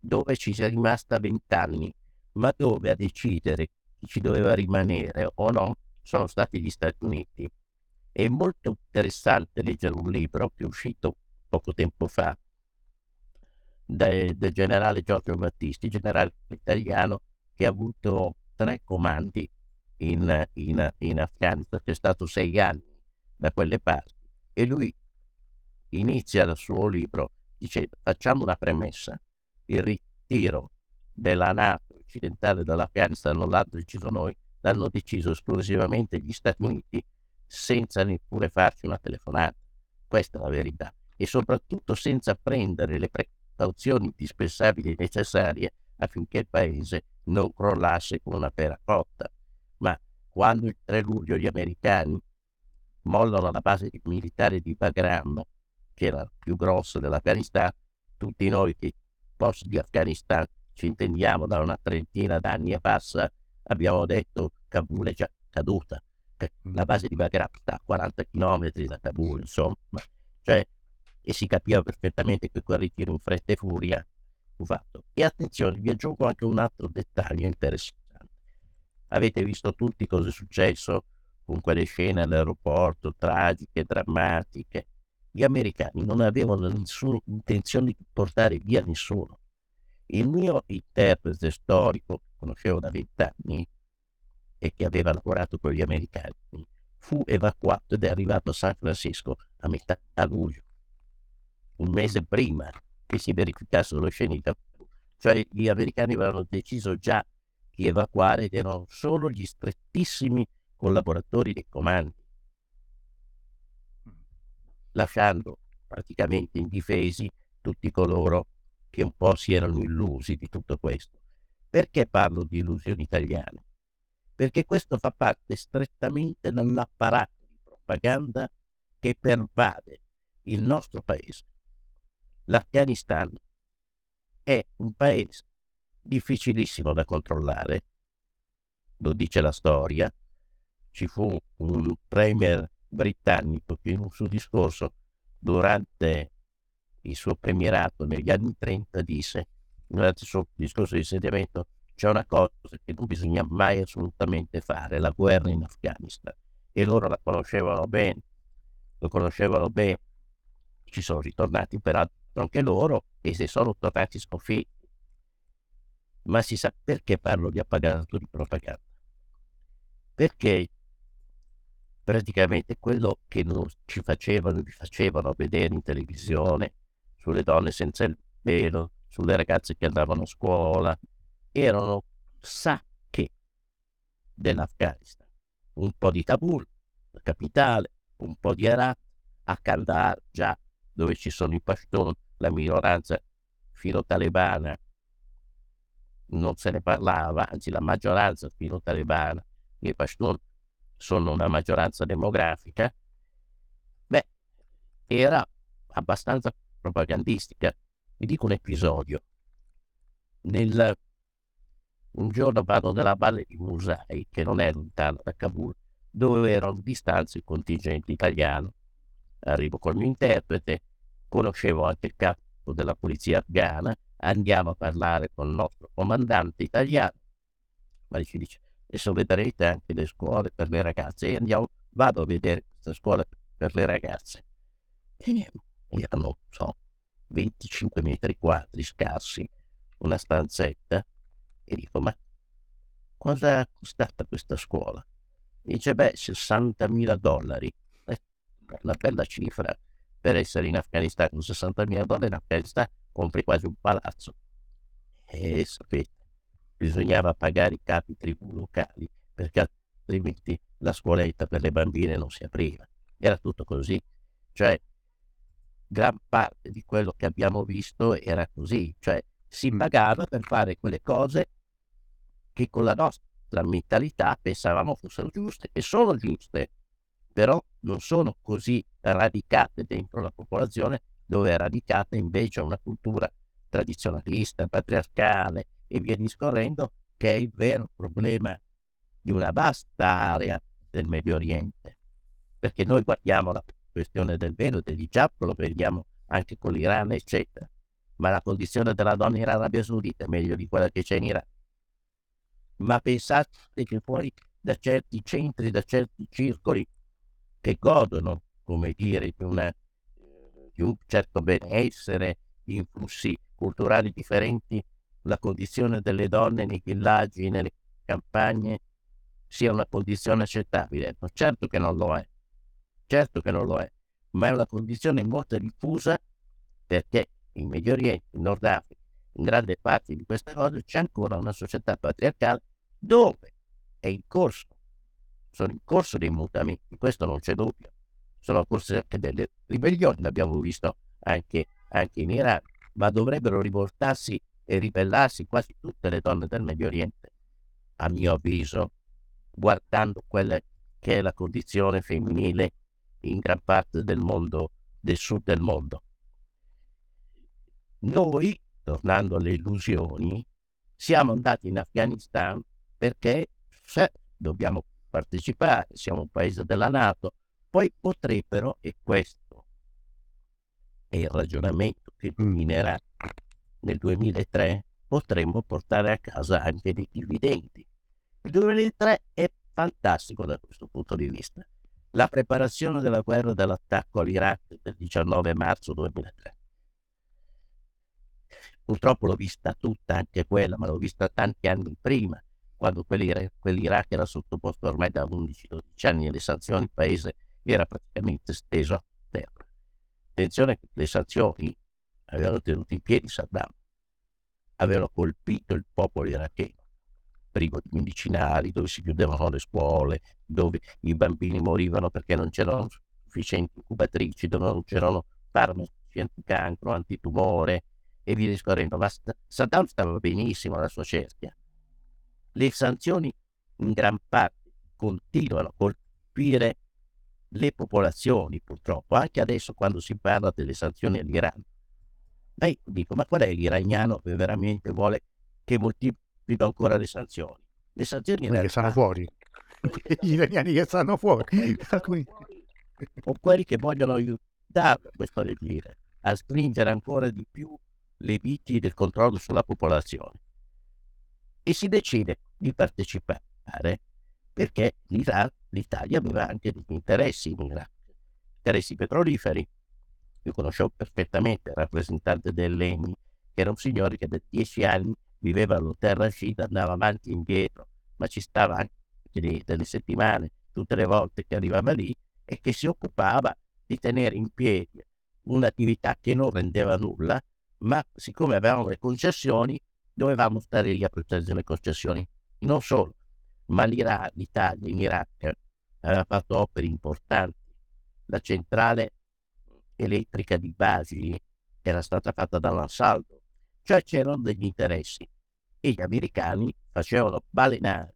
dove ci sia rimasta vent'anni, ma dove a decidere chi ci doveva rimanere o no sono stati gli Stati Uniti. È molto interessante leggere un libro che è uscito poco tempo fa del, generale Giorgio Battisti, generale italiano che ha avuto tre comandi in, in, in Afghanistan, che è stato sei anni da quelle parti, e lui inizia il suo libro dicendo facciamo una premessa, il ritiro della Nato occidentale dall'Afghanistan non l'hanno deciso noi, l'hanno deciso esclusivamente gli Stati Uniti senza neppure farci una telefonata. Questa è la verità e soprattutto senza prendere le precauzioni indispensabili e necessarie affinché il paese non crollasse come una pera cotta. Ma quando il 3 luglio gli americani mollano la base militare di Bagram, che era la più grossa dell'Afghanistan, tutti noi che post di Afghanistan ci intendiamo da una trentina d'anni e passa, abbiamo detto Kabul è già caduta. La base di Bagram sta a 40 km da Kabul, insomma. Cioè, e si capiva perfettamente che quel ritiro in fretta e furia fu fatto. E attenzione, vi aggiungo anche un altro dettaglio interessante. Avete visto tutti cosa è successo con quelle scene all'aeroporto, tragiche, drammatiche. Gli americani non avevano nessuna intenzione di portare via nessuno. Il mio interprete storico, che conoscevo da vent'anni e che aveva lavorato con gli americani, fu evacuato ed è arrivato a San Francisco a metà luglio un mese prima che si verificassero scene di Kabul. Cioè gli americani avevano deciso già di evacuare ed erano solo gli strettissimi collaboratori dei comandi, lasciando praticamente indifesi tutti coloro che un po' si erano illusi di tutto questo. Perché parlo di illusioni italiane? perché questo fa parte strettamente dell'apparato di propaganda che pervade il nostro paese. L'Afghanistan è un paese difficilissimo da controllare, lo dice la storia. Ci fu un premier britannico che in un suo discorso durante il suo premierato negli anni 30 disse, durante il suo discorso di insediamento, c'è una cosa che non bisogna mai assolutamente fare, la guerra in Afghanistan. E loro la conoscevano bene, lo conoscevano bene, ci sono ritornati peraltro anche loro e si sono tornati sconfitti. Ma si sa perché parlo di appagato di propaganda? Perché praticamente quello che non ci facevano, vi facevano vedere in televisione sulle donne senza il velo, sulle ragazze che andavano a scuola, erano sacche dell'Afghanistan. Un po' di Kabul, la capitale, un po' di Herat, a Kandahar già dove ci sono i Pashtun, la minoranza filo-talebana, non se ne parlava, anzi la maggioranza filo-talebana, i Pashtun sono una maggioranza demografica, beh, era abbastanza propagandistica. Vi dico un episodio. Nel, un giorno vado nella valle di Musai, che non è lontano da Kabul, dove erano distanze il contingente italiano. Arrivo col mio interprete, conoscevo anche il capo della polizia afghana, andiamo a parlare con il nostro comandante italiano, ma ci dice, adesso vedrete anche le scuole per le ragazze, e andiamo, vado a vedere questa scuola per le ragazze. E erano, so, 25 metri quadri scarsi, una stanzetta, e dico, ma cosa è costata questa scuola? Dice, beh, 60.000 dollari. Eh, una bella cifra per essere in Afghanistan con 60.000 dollari in Afghanistan compri quasi un palazzo. E sapete, bisognava pagare i capi tribù locali perché altrimenti la scuoletta per le bambine non si apriva. Era tutto così. Cioè, gran parte di quello che abbiamo visto era così. Cioè, si pagava per fare quelle cose che con la nostra mentalità pensavamo fossero giuste e sono giuste però non sono così radicate dentro la popolazione dove è radicata invece una cultura tradizionalista, patriarcale e via discorrendo, che è il vero problema di una vasta area del Medio Oriente. Perché noi guardiamo la questione del velo, degli hijab, lo vediamo anche con l'Iran, eccetera. Ma la condizione della donna in Arabia Saudita è meglio di quella che c'è in Iran. Ma pensate che fuori da certi centri, da certi circoli, che godono, come dire, di, una, di un certo benessere, di influssi culturali differenti, la condizione delle donne nei villaggi, nelle campagne, sia una condizione accettabile. No, certo che non lo è, certo che non lo è, ma è una condizione molto diffusa perché in Medio Oriente, in Nord Africa, in grande parte di queste cose c'è ancora una società patriarcale dove è in corso sono in corso dei mutamenti, questo non c'è dubbio. Sono corso anche delle ribellioni, l'abbiamo visto anche, anche in Iran, ma dovrebbero rivoltarsi e ribellarsi quasi tutte le donne del Medio Oriente, a mio avviso, guardando quella che è la condizione femminile in gran parte del mondo, del sud del mondo. Noi, tornando alle illusioni, siamo andati in Afghanistan perché se dobbiamo partecipare, siamo un paese della Nato, poi potrebbero, e questo è il ragionamento che dominerà nel 2003, potremmo portare a casa anche dei dividendi. Il 2003 è fantastico da questo punto di vista. La preparazione della guerra dell'attacco all'Iraq del 19 marzo 2003. Purtroppo l'ho vista tutta anche quella, ma l'ho vista tanti anni prima quando quell'Iraq era sottoposto ormai da 11-12 anni alle sanzioni, il paese era praticamente steso a terra. Attenzione le sanzioni avevano tenuto in piedi Saddam, avevano colpito il popolo iracheno, privo di medicinali, dove si chiudevano le scuole, dove i bambini morivano perché non c'erano sufficienti incubatrici, dove non c'erano farmaci anticancro, antitumore e via discorrendo. Ma Saddam stava benissimo alla sua cerchia le sanzioni in gran parte continuano a colpire le popolazioni, purtroppo, anche adesso quando si parla delle sanzioni all'Iran. Ma io dico, ma qual è l'iraniano che veramente vuole che moltiplico ancora le sanzioni? Le sanzioni che stanno fuori. Gli iraniani che stanno fuori. o quelli che vogliono aiutare questo regime a stringere ancora di più le viti del controllo sulla popolazione. E si decide di partecipare perché l'Italia aveva anche degli interessi in Iraq, interessi petroliferi. Io conoscevo perfettamente il rappresentante dell'ENI, che era un signore che da dieci anni viveva a terra Shida, andava avanti e indietro, ma ci stava anche lì delle settimane, tutte le volte che arrivava lì, e che si occupava di tenere in piedi un'attività che non rendeva nulla, ma siccome avevamo le concessioni, dovevamo stare lì a proteggere le concessioni. Non solo, ma l'Italia in Iraq aveva fatto opere importanti. La centrale elettrica di Basi era stata fatta dall'assalto, cioè c'erano degli interessi e gli americani facevano balenare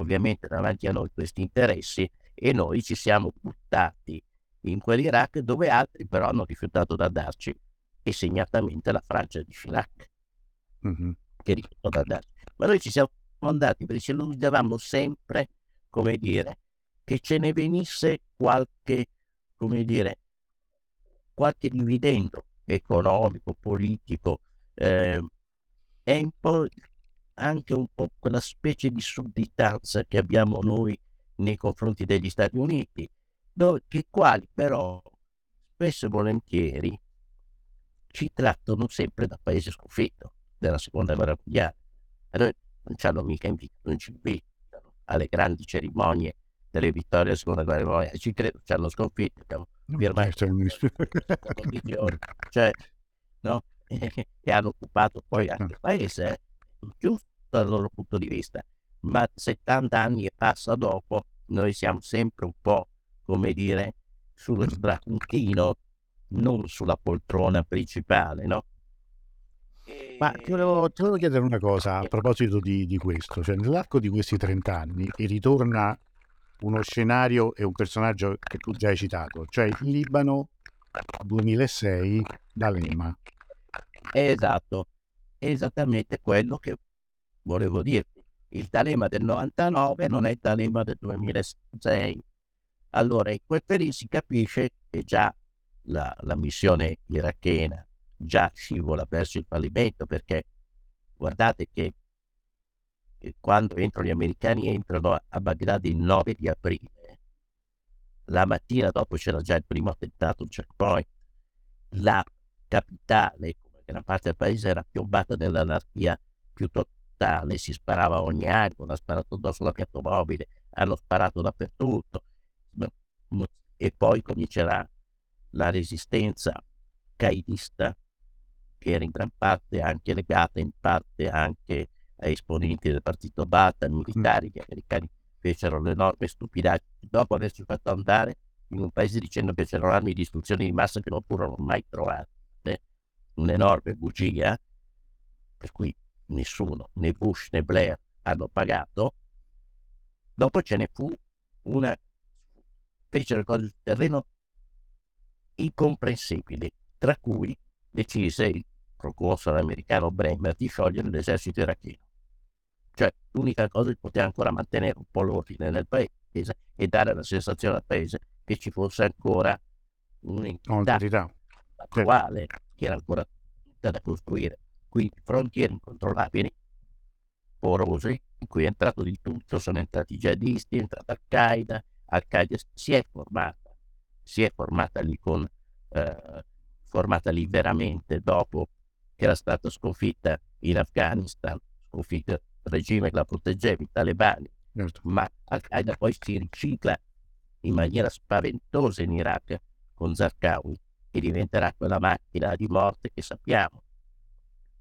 ovviamente davanti a noi questi interessi e noi ci siamo buttati in quell'Iraq dove altri però hanno rifiutato di andarci e segnatamente la Francia di Chirac mm-hmm. che rifiutò di andarci. Ma noi ci siamo andati perché ci illudevamo sempre, come dire, che ce ne venisse qualche, come dire, qualche dividendo economico, politico, eh, è un po' anche un po' quella specie di sudditanza che abbiamo noi nei confronti degli Stati Uniti, dove, i quali però spesso e volentieri ci trattano sempre da paese sconfitto della seconda guerra mondiale. A noi non ci hanno mica invitato, non ci invitano alle grandi cerimonie delle vittorie seconda guerra mondiale, ci credo, ci hanno sconfitto, abbiamo firmato condizioni, cioè, no? e hanno occupato poi anche il paese, eh? giusto dal loro punto di vista, ma 70 anni e passa dopo, noi siamo sempre un po', come dire, sullo strapuntino, non sulla poltrona principale, no? Ma ti volevo, ti volevo, chiedere una cosa a proposito di, di questo, cioè nell'arco di questi 30 anni ritorna uno scenario e un personaggio che tu già hai citato, cioè il Libano 2006 D'Alema. Esatto, esattamente quello che volevo dirti. Il D'Alema del 99 non è il D'Alema del 2006. Allora, in quel periodo si capisce che già la, la missione irachena già scivola verso il fallimento perché guardate che quando entrano gli americani entrano a Baghdad il 9 di aprile. La mattina dopo c'era già il primo attentato un checkpoint. La capitale come gran parte del paese era piombata nell'anarchia più totale. Si sparava ogni anno hanno sparato addosso la mobile hanno sparato dappertutto. E poi comincerà la resistenza caidista che era in gran parte anche legata in parte anche a esponenti del partito Bata, militari, gli americani fecero l'enorme stupidaggine dopo averci fatto andare in un paese dicendo che c'erano armi di distruzione di massa che non furono mai trovate, un'enorme bugia, per cui nessuno, né Bush né Blair hanno pagato. Dopo ce ne fu una, fecero cose sul terreno incomprensibili, tra cui decise il procursor americano Bremer di sciogliere l'esercito iracheno. L'unica cosa che poteva ancora mantenere un po' l'ordine nel paese e dare la sensazione al paese che ci fosse ancora un'entità attuale che era ancora tutta da costruire. Quindi frontiere incontrollabili, porose, in cui è entrato di tutto, sono entrati i jihadisti, è entrata Al-Qaeda, Al-Qaeda si è formata, si è formata lì con eh, formata lì veramente dopo che era stata sconfitta in Afghanistan, sconfitta regime che la proteggeva, i talebani, certo. ma Al-Qaeda poi si ricicla in maniera spaventosa in Iraq con Zarqawi e diventerà quella macchina di morte che sappiamo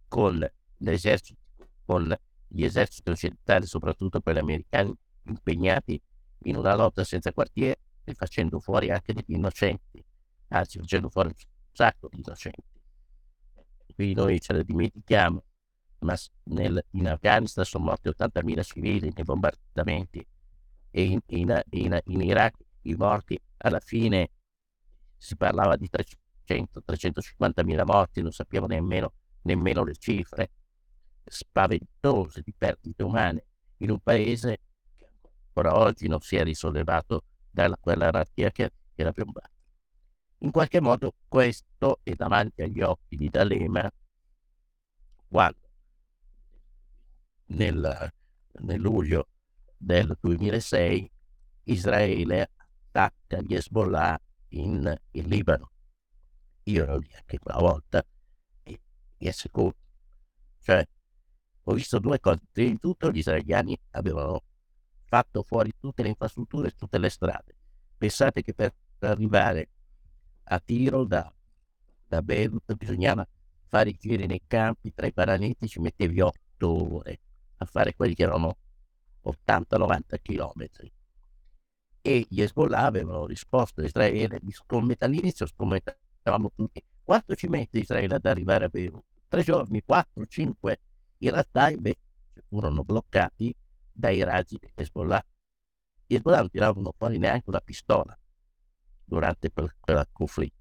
con l'esercito, con gli eserciti occidentali, soprattutto quelli americani, impegnati in una lotta senza quartiere e facendo fuori anche degli innocenti, anzi facendo fuori un sacco di innocenti qui noi ce ne dimentichiamo, ma nel, in Afghanistan sono morti 80.000 civili nei bombardamenti e in, in, in, in Iraq i morti alla fine si parlava di 300-350 mila morti, non sappiamo nemmeno, nemmeno le cifre spaventose di perdite umane in un paese che ancora oggi non si è risollevato da quella anarchia che, l'ha piombato. In qualche modo questo è davanti agli occhi di D'Alema quando nel, nel luglio del 2006 Israele attacca gli Hezbollah in, in Libano. Io ero lì anche quella volta e mi assicuro. Cioè, ho visto due cose. Prima di tutto gli israeliani avevano fatto fuori tutte le infrastrutture tutte le strade. Pensate che per arrivare a tiro da, da Beirut bisognava fare i giri nei campi tra i paranetti, ci mettevi otto ore a fare quelli che erano 80-90 chilometri e gli Hezbollah avevano risposto Israele, scommetto all'inizio scommettavamo tutti, quanto ci mette Israele ad arrivare a Beirut? Tre giorni, quattro, cinque, in realtà invece furono bloccati dai razzi di Hezbollah. Gli Hezbollah non tiravano fuori neanche una pistola durante quel, quel conflitto.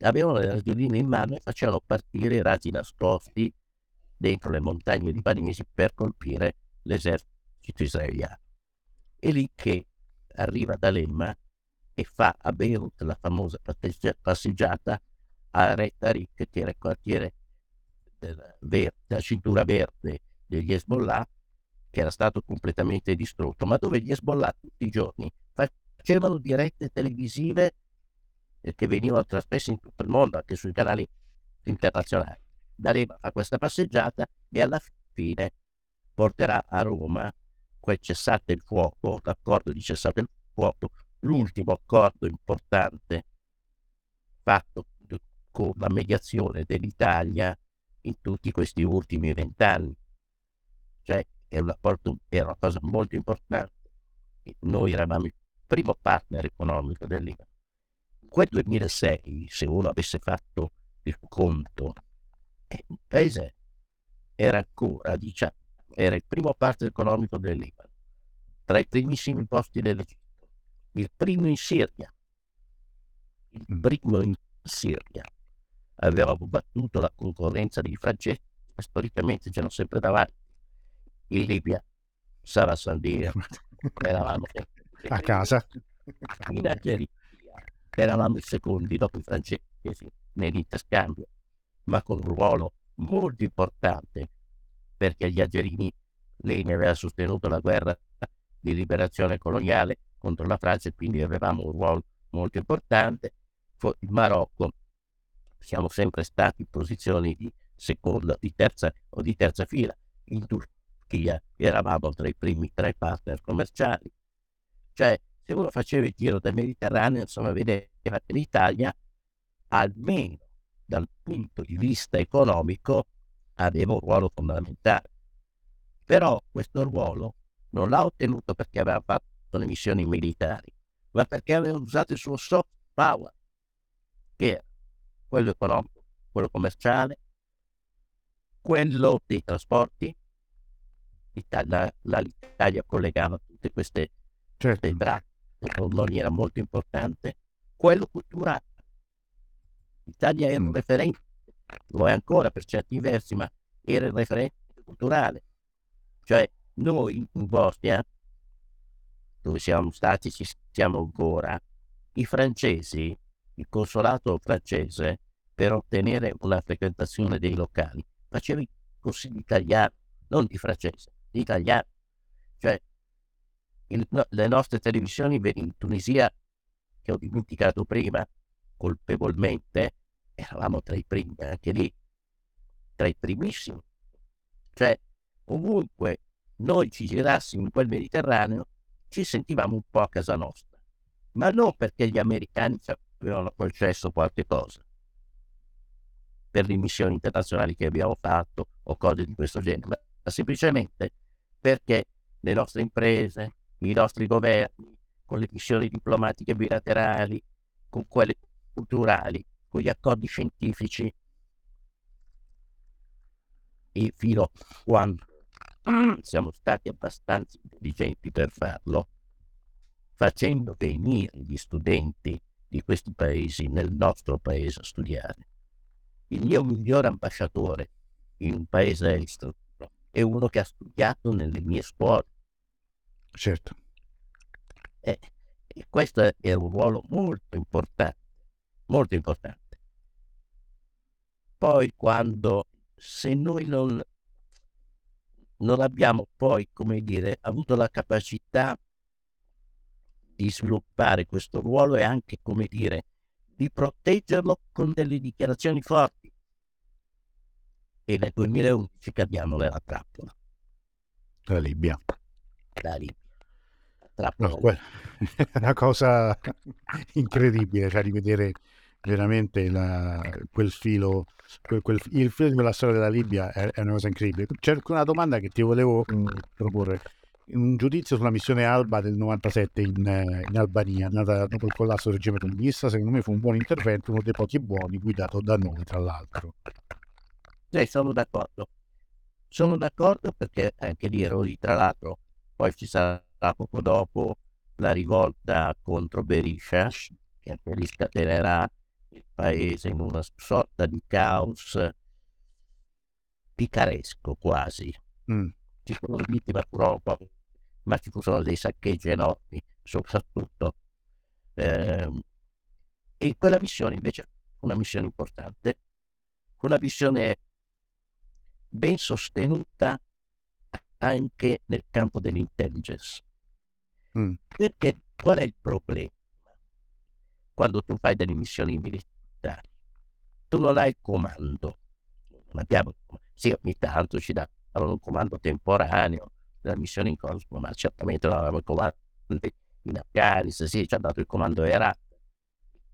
Avevano le radioline in mano e facevano partire i razzi nascosti dentro le montagne libanesi per colpire l'esercito israeliano. E lì che arriva da Lemma e fa a Beirut la famosa passeggiata a Ret Tarik, che era il quartiere della, della cintura verde degli Hezbollah, che era stato completamente distrutto, ma dove gli Hezbollah tutti i giorni facevano dirette televisive che venivano trasmesse in tutto il mondo, anche sui canali internazionali. D'Arema fa questa passeggiata e alla fine porterà a Roma quel cessate il fuoco, l'accordo di cessate il fuoco, l'ultimo accordo importante fatto con la mediazione dell'Italia in tutti questi ultimi vent'anni. Cioè è un rapporto, era una cosa molto importante. Noi eravamo il primo partner economico dell'Iran. In quel 2006, se uno avesse fatto il conto, eh, il paese era ancora, diciamo, era il primo partner economico del Libano, tra i primissimi posti dell'Egitto, il primo in Siria, il primo in Siria. Avevamo battuto la concorrenza dei francesi, storicamente c'erano sempre davanti. In Libia, Sara Sandia, eravamo a casa. In Algeria, eravamo i secondi dopo i francesi nell'interscambio, ma con un ruolo molto importante perché gli algerini, lei ne aveva sostenuto la guerra di liberazione coloniale contro la Francia e quindi avevamo un ruolo molto importante. Il Marocco, siamo sempre stati in posizioni di seconda, di terza o di terza fila. In Turchia eravamo tra i primi tre partner commerciali. Cioè, se uno faceva il giro del Mediterraneo, insomma, vedeva che l'Italia, almeno dal punto di vista economico, aveva un ruolo fondamentale. Però questo ruolo non l'ha ottenuto perché aveva fatto le missioni militari, ma perché aveva usato il suo soft power, che era quello economico, quello commerciale, quello dei trasporti. L'Italia, l'Italia collegava tutte queste, certo. braccia, non era molto importante, quello culturale. L'Italia era un mm. referente lo è ancora per certi versi, ma era il referente culturale. Cioè, noi in Bosnia, dove siamo stati, ci siamo ancora, i francesi, il consolato francese, per ottenere una frequentazione dei locali, faceva i corsi di italiano, non di francese, di italiano. Cioè, il, no, le nostre televisioni in Tunisia, che ho dimenticato prima, colpevolmente, eravamo tra i primi, anche lì, tra i primissimi. Cioè, ovunque noi ci girassimo in quel Mediterraneo, ci sentivamo un po' a casa nostra, ma non perché gli americani ci avevano concesso qualche cosa, per le missioni internazionali che abbiamo fatto o cose di questo genere, ma semplicemente perché le nostre imprese, i nostri governi, con le missioni diplomatiche bilaterali, con quelle culturali, con gli accordi scientifici e fino a quando siamo stati abbastanza intelligenti per farlo, facendo venire gli studenti di questi paesi nel nostro paese a studiare. Il mio migliore ambasciatore in un paese estero è uno che ha studiato nelle mie scuole. Certo. E, e questo è un ruolo molto importante, molto importante. Poi quando, se noi non, non abbiamo poi, come dire, avuto la capacità di sviluppare questo ruolo e anche, come dire, di proteggerlo con delle dichiarazioni forti. E nel 2011 cadiamo nella trappola. La Libia. La Libia. Trappola. No, quella è una cosa incredibile, cioè rivedere veramente la, quel filo, quel, quel, il filo di quella storia della Libia è, è, una cosa incredibile. C'è una domanda che ti volevo mh, proporre un giudizio sulla missione Alba del 97 in, eh, in Albania, nata dopo il collasso del regime comunista, secondo me fu un buon intervento, uno dei pochi buoni, guidato da noi, tra l'altro. Sì, sono d'accordo. Sono d'accordo perché anche lì ero lì, tra l'altro, poi ci sarà poco dopo la rivolta contro Berisha, che anche lì scatenerà il paese in una sorta di caos picaresco quasi. Mm ci sono vittime purtroppo, ma ci furono dei saccheggi enormi, soprattutto. Eh, e quella missione invece fu una missione importante, fu una missione ben sostenuta anche nel campo dell'intelligence. Mm. Perché qual è il problema? Quando tu fai delle missioni militari, tu non hai il comando. Non abbiamo, sì, ogni tanto ci dà un comando temporaneo della missione in Kosovo, ma certamente non avevamo il comando in Afghanistan, sì, ci ha dato il comando Iraq,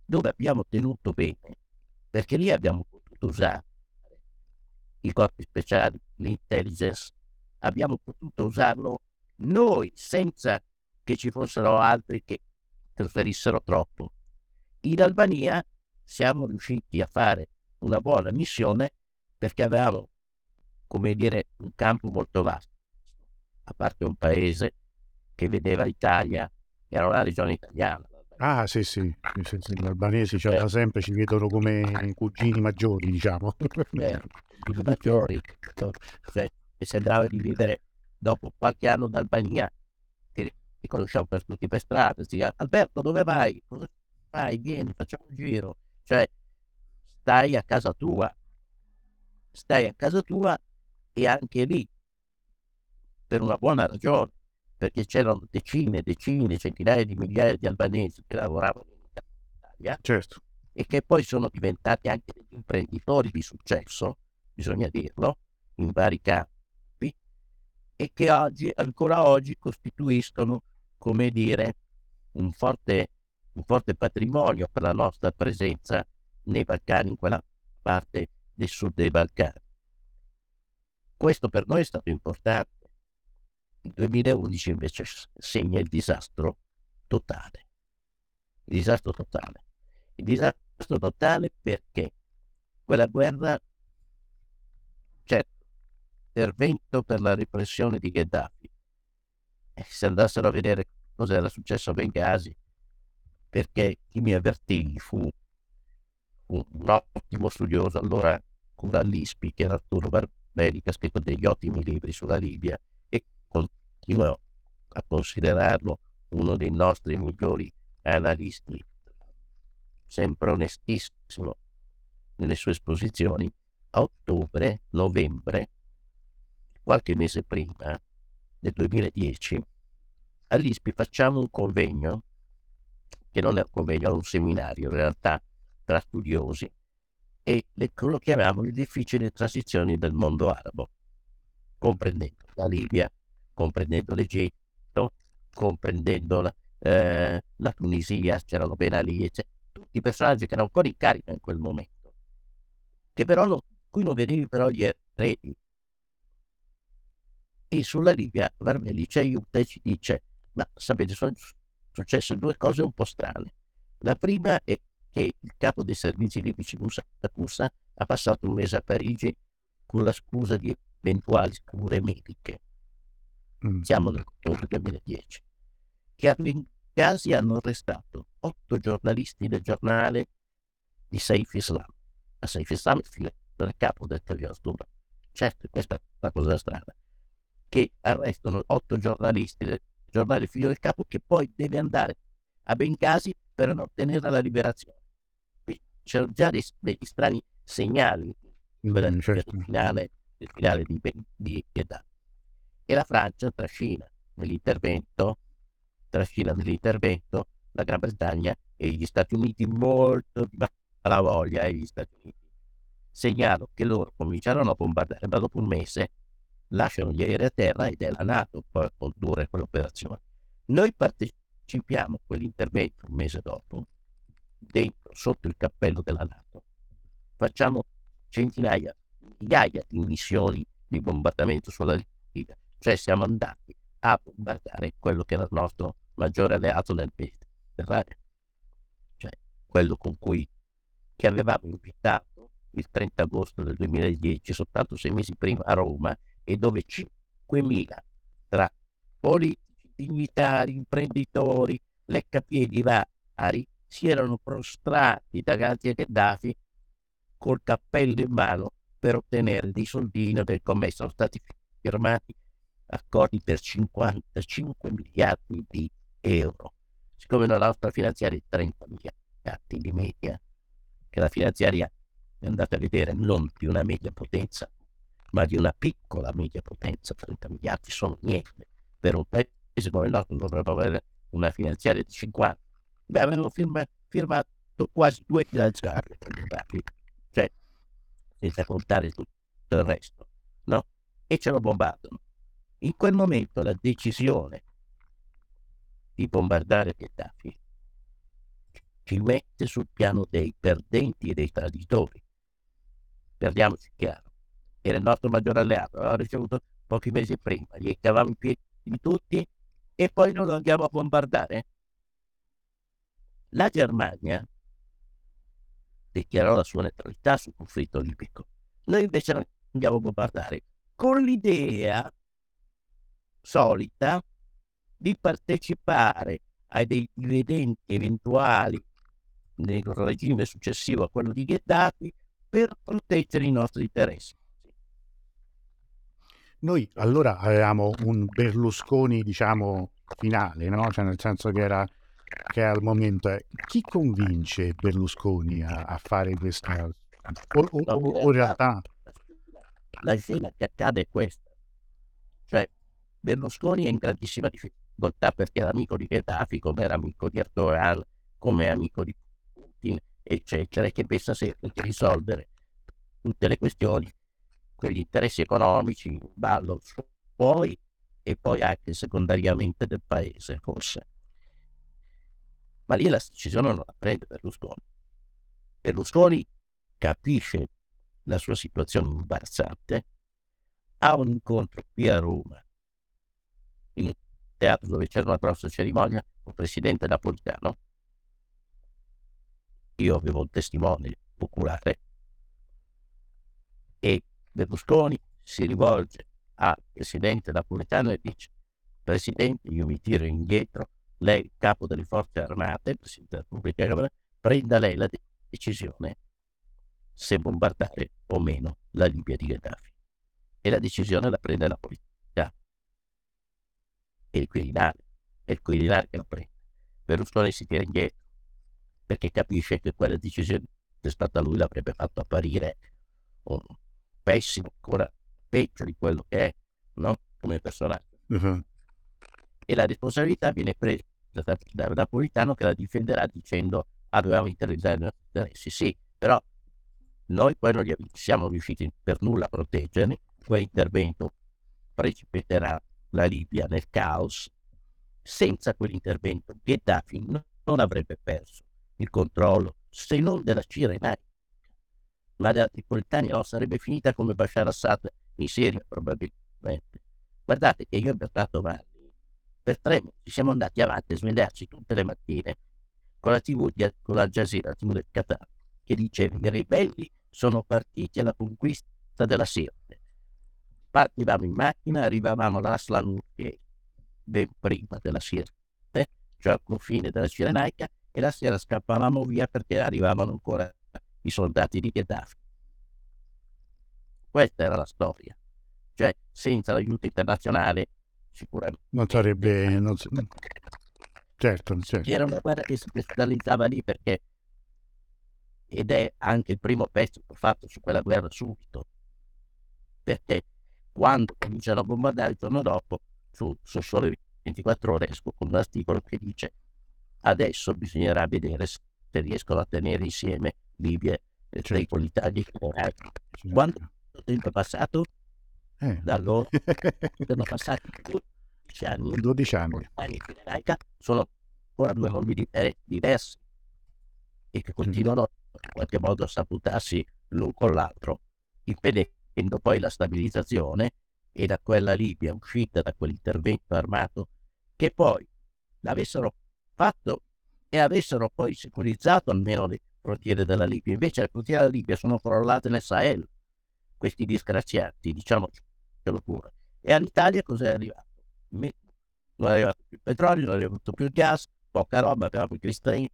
dove abbiamo tenuto bene, perché lì abbiamo potuto usare i corpi speciali, l'intelligence, abbiamo potuto usarlo noi senza che ci fossero altri che interferissero troppo. In Albania siamo riusciti a fare una buona missione perché avevamo come dire, un campo molto vasto, a parte un paese che vedeva l'Italia, era una regione italiana. Ah, sì, sì, gli albanesi cioè, da sempre ci vedono come cugini maggiori, diciamo. Eh, cugini maggiori, cioè, mi sembrava di vivere dopo qualche anno d'Albania, ti riconosciamo per tutti per strada, si Alberto dove vai? Fai? Vieni, facciamo un giro. Cioè, stai a casa tua, stai a casa tua e anche lì, per una buona ragione, perché c'erano decine, decine, centinaia di migliaia di albanesi che lavoravano in Italia certo. e che poi sono diventati anche degli imprenditori di successo, bisogna dirlo, in vari campi, e che oggi, ancora oggi costituiscono, come dire, un forte, un forte patrimonio per la nostra presenza nei Balcani, in quella parte del sud dei Balcani. Questo per noi è stato importante. Il 2011 invece segna il disastro totale. Il disastro totale. Il disastro totale perché quella guerra, certo, intervento per la repressione di Gheddafi. E se andassero a vedere cosa era successo a Benghazi, perché chi mi avvertì fu un ottimo studioso allora con l'ISPI, che era Arturo Barbero, Belli ha scritto degli ottimi libri sulla Libia e continuo a considerarlo uno dei nostri migliori analisti, sempre onestissimo nelle sue esposizioni, a ottobre, novembre, qualche mese prima del 2010, all'ISPI facciamo un convegno, che non è un convegno, è un seminario in realtà tra studiosi, e le, lo chiamiamo le difficili transizioni del mondo arabo, comprendendo la Libia, comprendendo l'Egitto, comprendendo la, eh, la Tunisia, c'erano Ben Ali, eccetera. tutti i personaggi che erano ancora in carica in quel momento, che però non, cui non vedevi però gli eredi. E sulla Libia Varmelli ci aiuta e ci dice, ma sapete, sono successe due cose un po' strane. La prima è che il capo dei servizi libici Musa ha passato un mese a Parigi con la scusa di eventuali cure mediche. Mm. Siamo nel 2010. Che a Benghazi hanno arrestato otto giornalisti del giornale di Saif Islam. A Saif Islam il figlio del capo del terrorismo. Certo, questa è la cosa strana. Che arrestano otto giornalisti del giornale figlio del capo che poi deve andare a Benghazi per ottenere la liberazione. Qui c'erano già dei, degli strani segnali Mm, certo. finale, finale di, Ben- di Gheddafi. E la Francia trascina nell'intervento, trascina nell'intervento la Gran Bretagna e gli Stati Uniti molto di alla voglia e gli Stati Uniti. Segnalo che loro cominciarono a bombardare, ma dopo un mese lasciano gli aerei a terra ed è la Nato a condurre quell'operazione. Noi partecipiamo a quell'intervento un mese dopo, dentro, sotto il cappello della Nato. Facciamo centinaia, migliaia di missioni di bombardamento sulla Libia. Cioè siamo andati a bombardare quello che era il nostro maggiore alleato nel Mediterraneo. Cioè quello con cui che avevamo invitato il 30 agosto del 2010, soltanto sei mesi prima a Roma, e dove 5.000 tra politici, dignitari, imprenditori, leccapiedi vari si erano prostrati davanti a Gheddafi col cappello in mano per ottenere dei soldini del commesso. Sono stati firmati accordi per 55 miliardi di euro. Siccome la nostra finanziaria è 30 miliardi di media, che la finanziaria è andata a vedere non di una media potenza, ma di una piccola media potenza, 30 miliardi sono niente. Per un paese come il nostro dovrebbe avere una finanziaria di 50. Beh, avevano firma, firmato quasi due finanziarie cioè senza contare tutto il resto, no? E ce lo bombardano. In quel momento la decisione di bombardare Gheddafi ci mette sul piano dei perdenti e dei traditori. Perdiamoci chiaro. Era il nostro maggiore alleato, l'aveva ricevuto pochi mesi prima, gli cavavamo i piedi di tutti e poi non lo andiamo a bombardare. La Germania dichiarò la sua neutralità sul conflitto libico. Noi invece andiamo a bombardare con l'idea solita di partecipare ai dei dividendi eventuali nel regime successivo a quello di Gheddafi per proteggere i nostri interessi. Noi allora avevamo un Berlusconi, diciamo, finale, no? Cioè nel senso che era che al momento è chi convince Berlusconi a, a fare questa o, o, o, in realtà la scena che accade è questa cioè Berlusconi è in grandissima difficoltà perché era amico di Gheddafi come era amico di Erdogan come amico di Putin eccetera e che pensa sempre di risolvere tutte le questioni quegli interessi economici in ballo suoi e poi anche secondariamente del paese forse ma lì la decisione non la prende Berlusconi. Berlusconi capisce la sua situazione imbarazzante, ha un incontro qui a Roma, in un teatro dove c'era una grossa cerimonia, con il presidente napolitano. Io avevo un testimone oculare e Berlusconi si rivolge al presidente napolitano e dice Presidente, io mi tiro indietro lei, capo delle forze armate, Presidente della Repubblica, prenda lei la decisione se bombardare o meno la Libia di Gheddafi. E la decisione la prende la politica. È il Quirinale, è il Quirinale che la prende. Berlusconi si tira indietro perché capisce che quella decisione è stata lui l'avrebbe fatto apparire un pessimo, ancora peggio di quello che è, no? Come personaggio. Uh-huh. E la responsabilità viene presa da, da Napolitano che la difenderà dicendo avevamo interessato i nostri interessi. Sì, però noi poi non siamo riusciti per nulla a proteggerli. Quell'intervento precipiterà la Libia nel caos. Senza quell'intervento Gheddafi non avrebbe perso il controllo, se non della Cirenaica, ma della Tripolitania no, sarebbe finita come Bashar Assad in Siria probabilmente. Guardate che io ho Bertato Valli per tre mesi siamo andati avanti a svegliarci tutte le mattine con la TV di, con la Jazeera, la TV del Qatar, che diceva i ribelli sono partiti alla conquista della Sirte. partivamo in macchina, arrivavamo alla Slanucchi ben prima della Sirte, cioè al confine della Cirenaica, e la sera scappavamo via perché arrivavano ancora i soldati di Gheddafi. Questa era la storia. Cioè, senza l'aiuto internazionale, sicuramente... Non sarebbe... Non certo, certo. Era una guerra che si cristallizava lì perché... Ed è anche il primo pezzo che ho fatto su quella guerra subito. Perché quando cominciano a bombardare il giorno dopo, su, su sole 24 ore, esco con un articolo che dice adesso bisognerà vedere se riescono a tenere insieme Libia, Tripoli, Italia e Iraq. Quanto tempo è passato? Eh. Da allora sono passati 12 anni. 12 anni. sono ancora due mondi di- diversi e che continuano in qualche modo a saputarsi l'un con l'altro, impedendo poi la stabilizzazione e da quella Libia uscita da quell'intervento armato che poi l'avessero fatto e avessero poi securizzato almeno le frontiere della Libia. Invece le frontiere della Libia sono crollate nel Sahel, questi disgraziati, diciamocelo pure. E all'Italia cos'è arrivato? Non è arrivato più petrolio, non è arrivato più gas, poca roba, avevamo i cristiani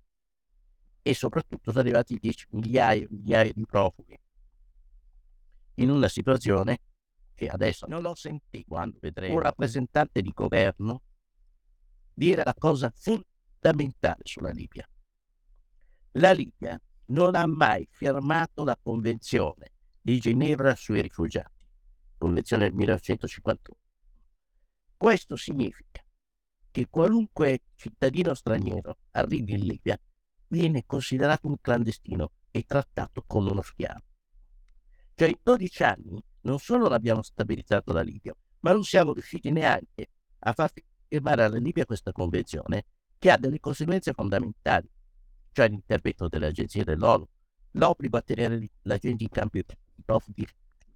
e soprattutto sono arrivati 10 migliaia e migliaia di profughi in una situazione che adesso non l'ho sentito quando vedremo un rappresentante di governo dire la cosa fondamentale sulla Libia. La Libia non ha mai firmato la convenzione di Ginevra sui rifugiati, convenzione del 1951. Questo significa che qualunque cittadino straniero arrivi in Libia viene considerato un clandestino e trattato come uno schiavo. Cioè in 12 anni non solo l'abbiamo stabilizzato la Libia, ma non siamo riusciti neanche a far firmare alla Libia questa convenzione che ha delle conseguenze fondamentali, cioè l'intervento delle agenzie dell'ONU, l'obbligo a tenere la gente in campi profughi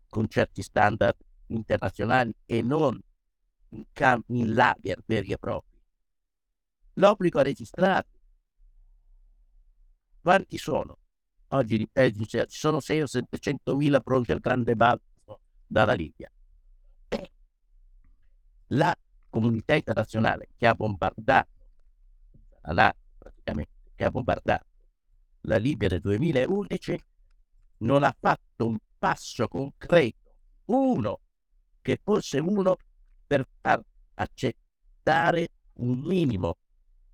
con certi standard internazionali e non in, campi, in lager veri e propri, l'obbligo a registrarli. Quanti sono? Oggi di Belgio ci sono 6 o 700 mila pronti al grande balzo dalla Libia. La comunità internazionale che ha bombardato la praticamente, che ha bombardato la Libia nel 2011 non ha fatto un passo concreto, uno che fosse uno per far accettare un minimo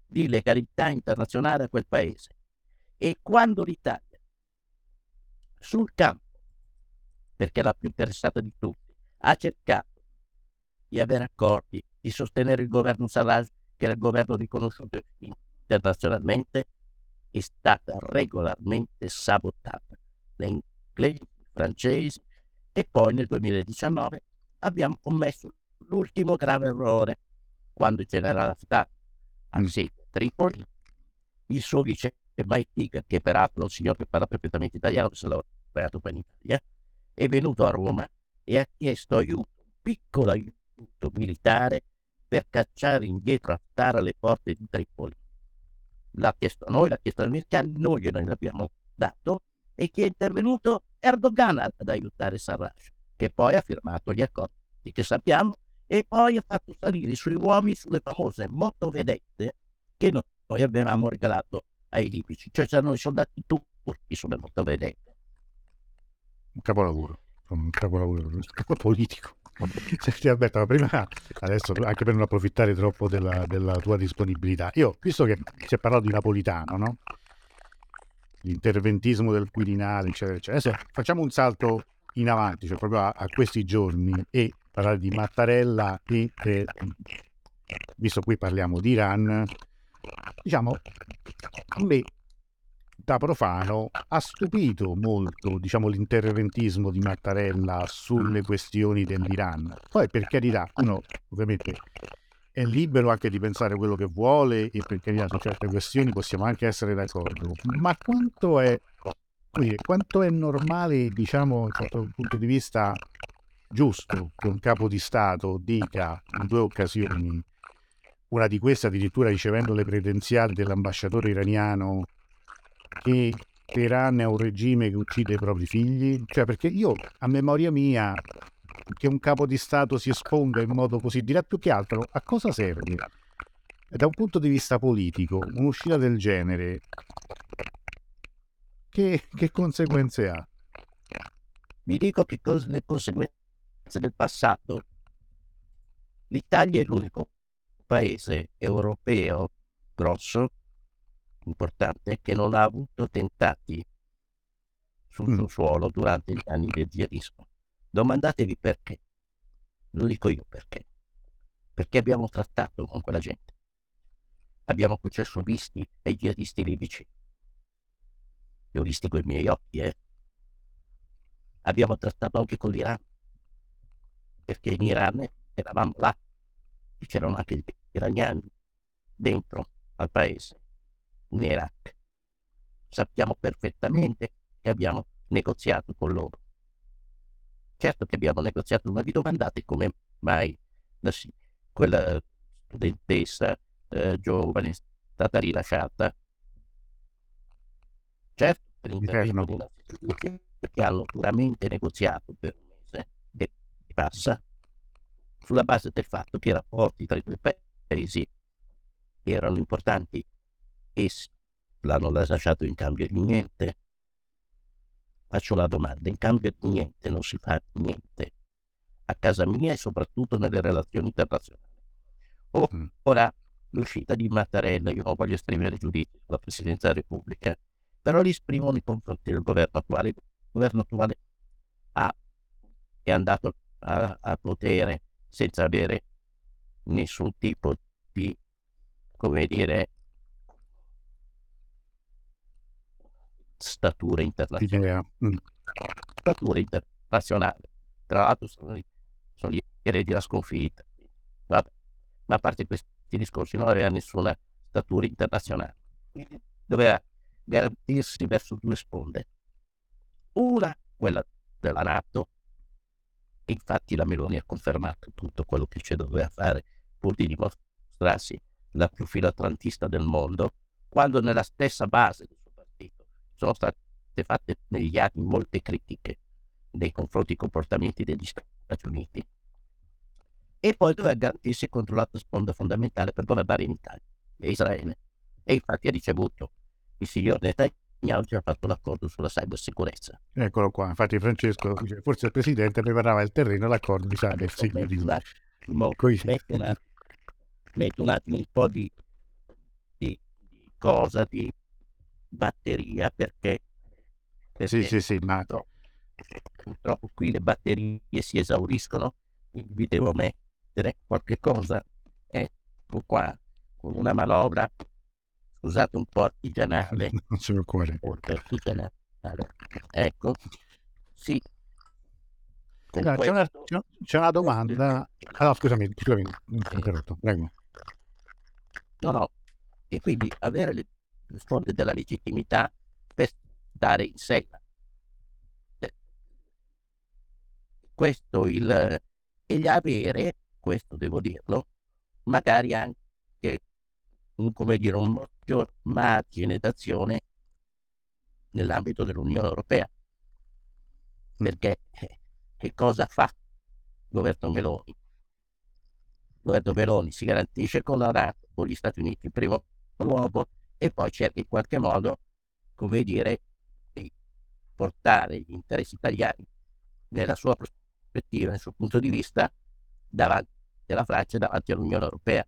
di legalità internazionale a quel paese. E quando l'Italia sul campo, perché è la più interessata di tutti, ha cercato di avere accordi, di sostenere il governo Sarraj, che era il governo riconosciuto internazionalmente, è stata regolarmente sabotata da inglesi, francesi e poi nel 2019 abbiamo commesso l'ultimo grave errore. Quando il generale Haftar a sede a Tripoli, il suo vice Baitig, che peraltro è un signore che parla perfettamente italiano, si è laureato poi in Italia, è venuto a Roma e ha chiesto aiuto, un piccolo aiuto militare per cacciare indietro Haftar alle porte di Tripoli. L'ha chiesto a noi, l'ha chiesto agli americani, noi gliel'abbiamo dato e chi è intervenuto? Erdogan ad aiutare Sarraj, che poi ha firmato gli accordi che sappiamo e poi ha fatto salire i suoi uomini sulle famose motovedette che noi avevamo regalato ai libici, cioè c'erano i soldati turchi sulle motovedette. Un capolavoro, un capolavoro politico. Senti Alberto, ma prima, adesso anche per non approfittare troppo della, della tua disponibilità, io, visto che si è parlato di napolitano, no? l'interventismo del Quirinale, eccetera, eccetera, adesso facciamo un salto in avanti, cioè proprio a, a questi giorni e parlare di Mattarella e, eh, visto qui parliamo di Iran, diciamo, a me da profano ha stupito molto diciamo, l'interventismo di Mattarella sulle questioni dell'Iran. Poi per carità, uno ovviamente è libero anche di pensare quello che vuole e per carità su certe questioni possiamo anche essere d'accordo, ma quanto è, dire, quanto è normale, diciamo, dal punto di vista giusto che un capo di Stato dica in due occasioni, una di queste addirittura ricevendo le credenziali dell'ambasciatore iraniano, che Teheran è un regime che uccide i propri figli? Cioè, perché io, a memoria mia, che un capo di Stato si esponga in modo così diretto, più che altro a cosa serve? Da un punto di vista politico, un'uscita del genere, che, che conseguenze ha? Vi dico che cosa le conseguenze del passato. L'Italia è l'unico paese europeo grosso, importante, che non ha avuto tentati sul suo suolo durante gli anni del jihadismo. Domandatevi perché. Lo dico io perché. Perché abbiamo trattato con quella gente. Abbiamo concesso visti ai jihadisti libici. Li ho visti con i miei occhi, eh. Abbiamo trattato anche con l'Iran. Perché in Iran eravamo là. E c'erano anche gli iraniani dentro al paese, in Iraq. Sappiamo perfettamente che abbiamo negoziato con loro. Certo che abbiamo negoziato, ma vi domandate come mai la, quella studentessa eh, giovane è stata rilasciata? Certo, per intervento di Nazioni perché hanno duramente negoziato per un mese e passa sulla base del fatto che i rapporti tra i due paesi erano importanti e l'hanno lasciato in cambio di niente faccio la domanda, in cambio di niente non si fa niente a casa mia e soprattutto nelle relazioni internazionali. Oh, mm. ora, l'uscita di Mattarella, io non voglio esprimere giudizi sulla Presidenza della Repubblica, però li esprimo nei confronti del governo attuale. Il governo attuale ha, è andato a, a potere senza avere nessun tipo di, come dire, statura internazionale. Mm. Statura internazionale. Tra l'altro sono, sono gli eredi della sconfitta. Vabbè. Ma a parte questi discorsi non aveva nessuna statura internazionale. Doveva garantirsi verso due sponde. Una, quella della Nato, e infatti la Meloni ha confermato tutto quello che ci doveva fare pur di dimostrarsi la più filatrantista del mondo, quando nella stessa base sono state fatte negli anni molte critiche nei confronti dei comportamenti degli Stati Uniti e poi doveva garantirsi contro l'altra sponda fondamentale per governare in Italia, Israele. E infatti ha ricevuto il signor Netanyahu che ha fatto l'accordo sulla cybersicurezza. Eccolo qua, infatti Francesco forse il Presidente preparava il terreno l'accordo di cybersicurezza. Metto un attimo un po' di, di, di cosa, di batteria perché, perché sì, sì, sì, ma... purtroppo qui le batterie si esauriscono, quindi vi devo mettere qualche cosa. Ecco qua, con una manovra, scusate un po' artigianale. Non c'è il cuore. Artigianale. Ecco, sì. Allora, c'è, una, c'è, una, domanda. Ah, no, scusami, scusami, interrotto, prego. No, no, e quindi avere le risponde della legittimità per stare in sella. Eh, questo il, e gli avere, questo devo dirlo, magari anche un, come dire, un maggior margine d'azione nell'ambito dell'Unione Europea. Perché eh, che cosa fa il governo Meloni? Il governo Meloni si garantisce con la NATO, con gli Stati Uniti in primo luogo, e poi cerca in qualche modo, come dire, di portare gli interessi italiani nella sua prospettiva, nel suo punto di vista, davanti alla Francia e davanti all'Unione Europea.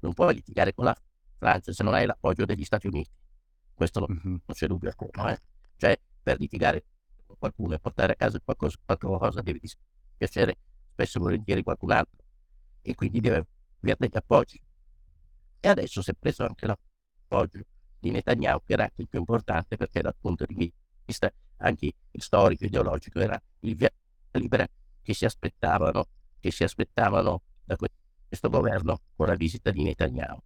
Non puoi litigare con la Francia se non hai l'appoggio degli Stati Uniti. Questo non, non c'è dubbio alcuno. Eh? Cioè, per litigare con qualcuno e portare a casa qualcosa, qualcosa deve dispiacere spesso e volentieri qualcun altro. E quindi deve avere degli appoggi. E adesso si è preso anche la appoggio di Netanyahu, che era il più importante perché dal punto di vista anche storico, ideologico, era il via libera che si aspettavano, che si aspettavano da questo governo con la visita di Netanyahu.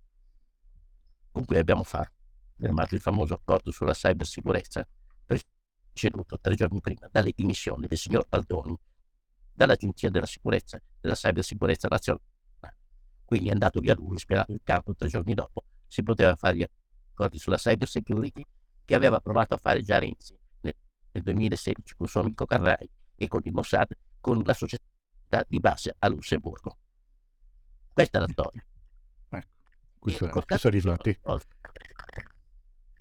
Con cui abbiamo fatto, firmato il famoso accordo sulla cybersicurezza, preceduto tre giorni prima dalle dimissioni del signor Baldoni dall'Agenzia della Sicurezza, della Cybersicurezza Nazionale. Quindi è andato via lui, sperato il campo tre giorni dopo, si poteva fare gli accordi sulla cyber security che aveva provato a fare già Renzi nel, nel 2016 con suo amico Carrai e con il Mossad, con la società di base a Lussemburgo. Questa è la storia. Ecco, questo, questo rifletti.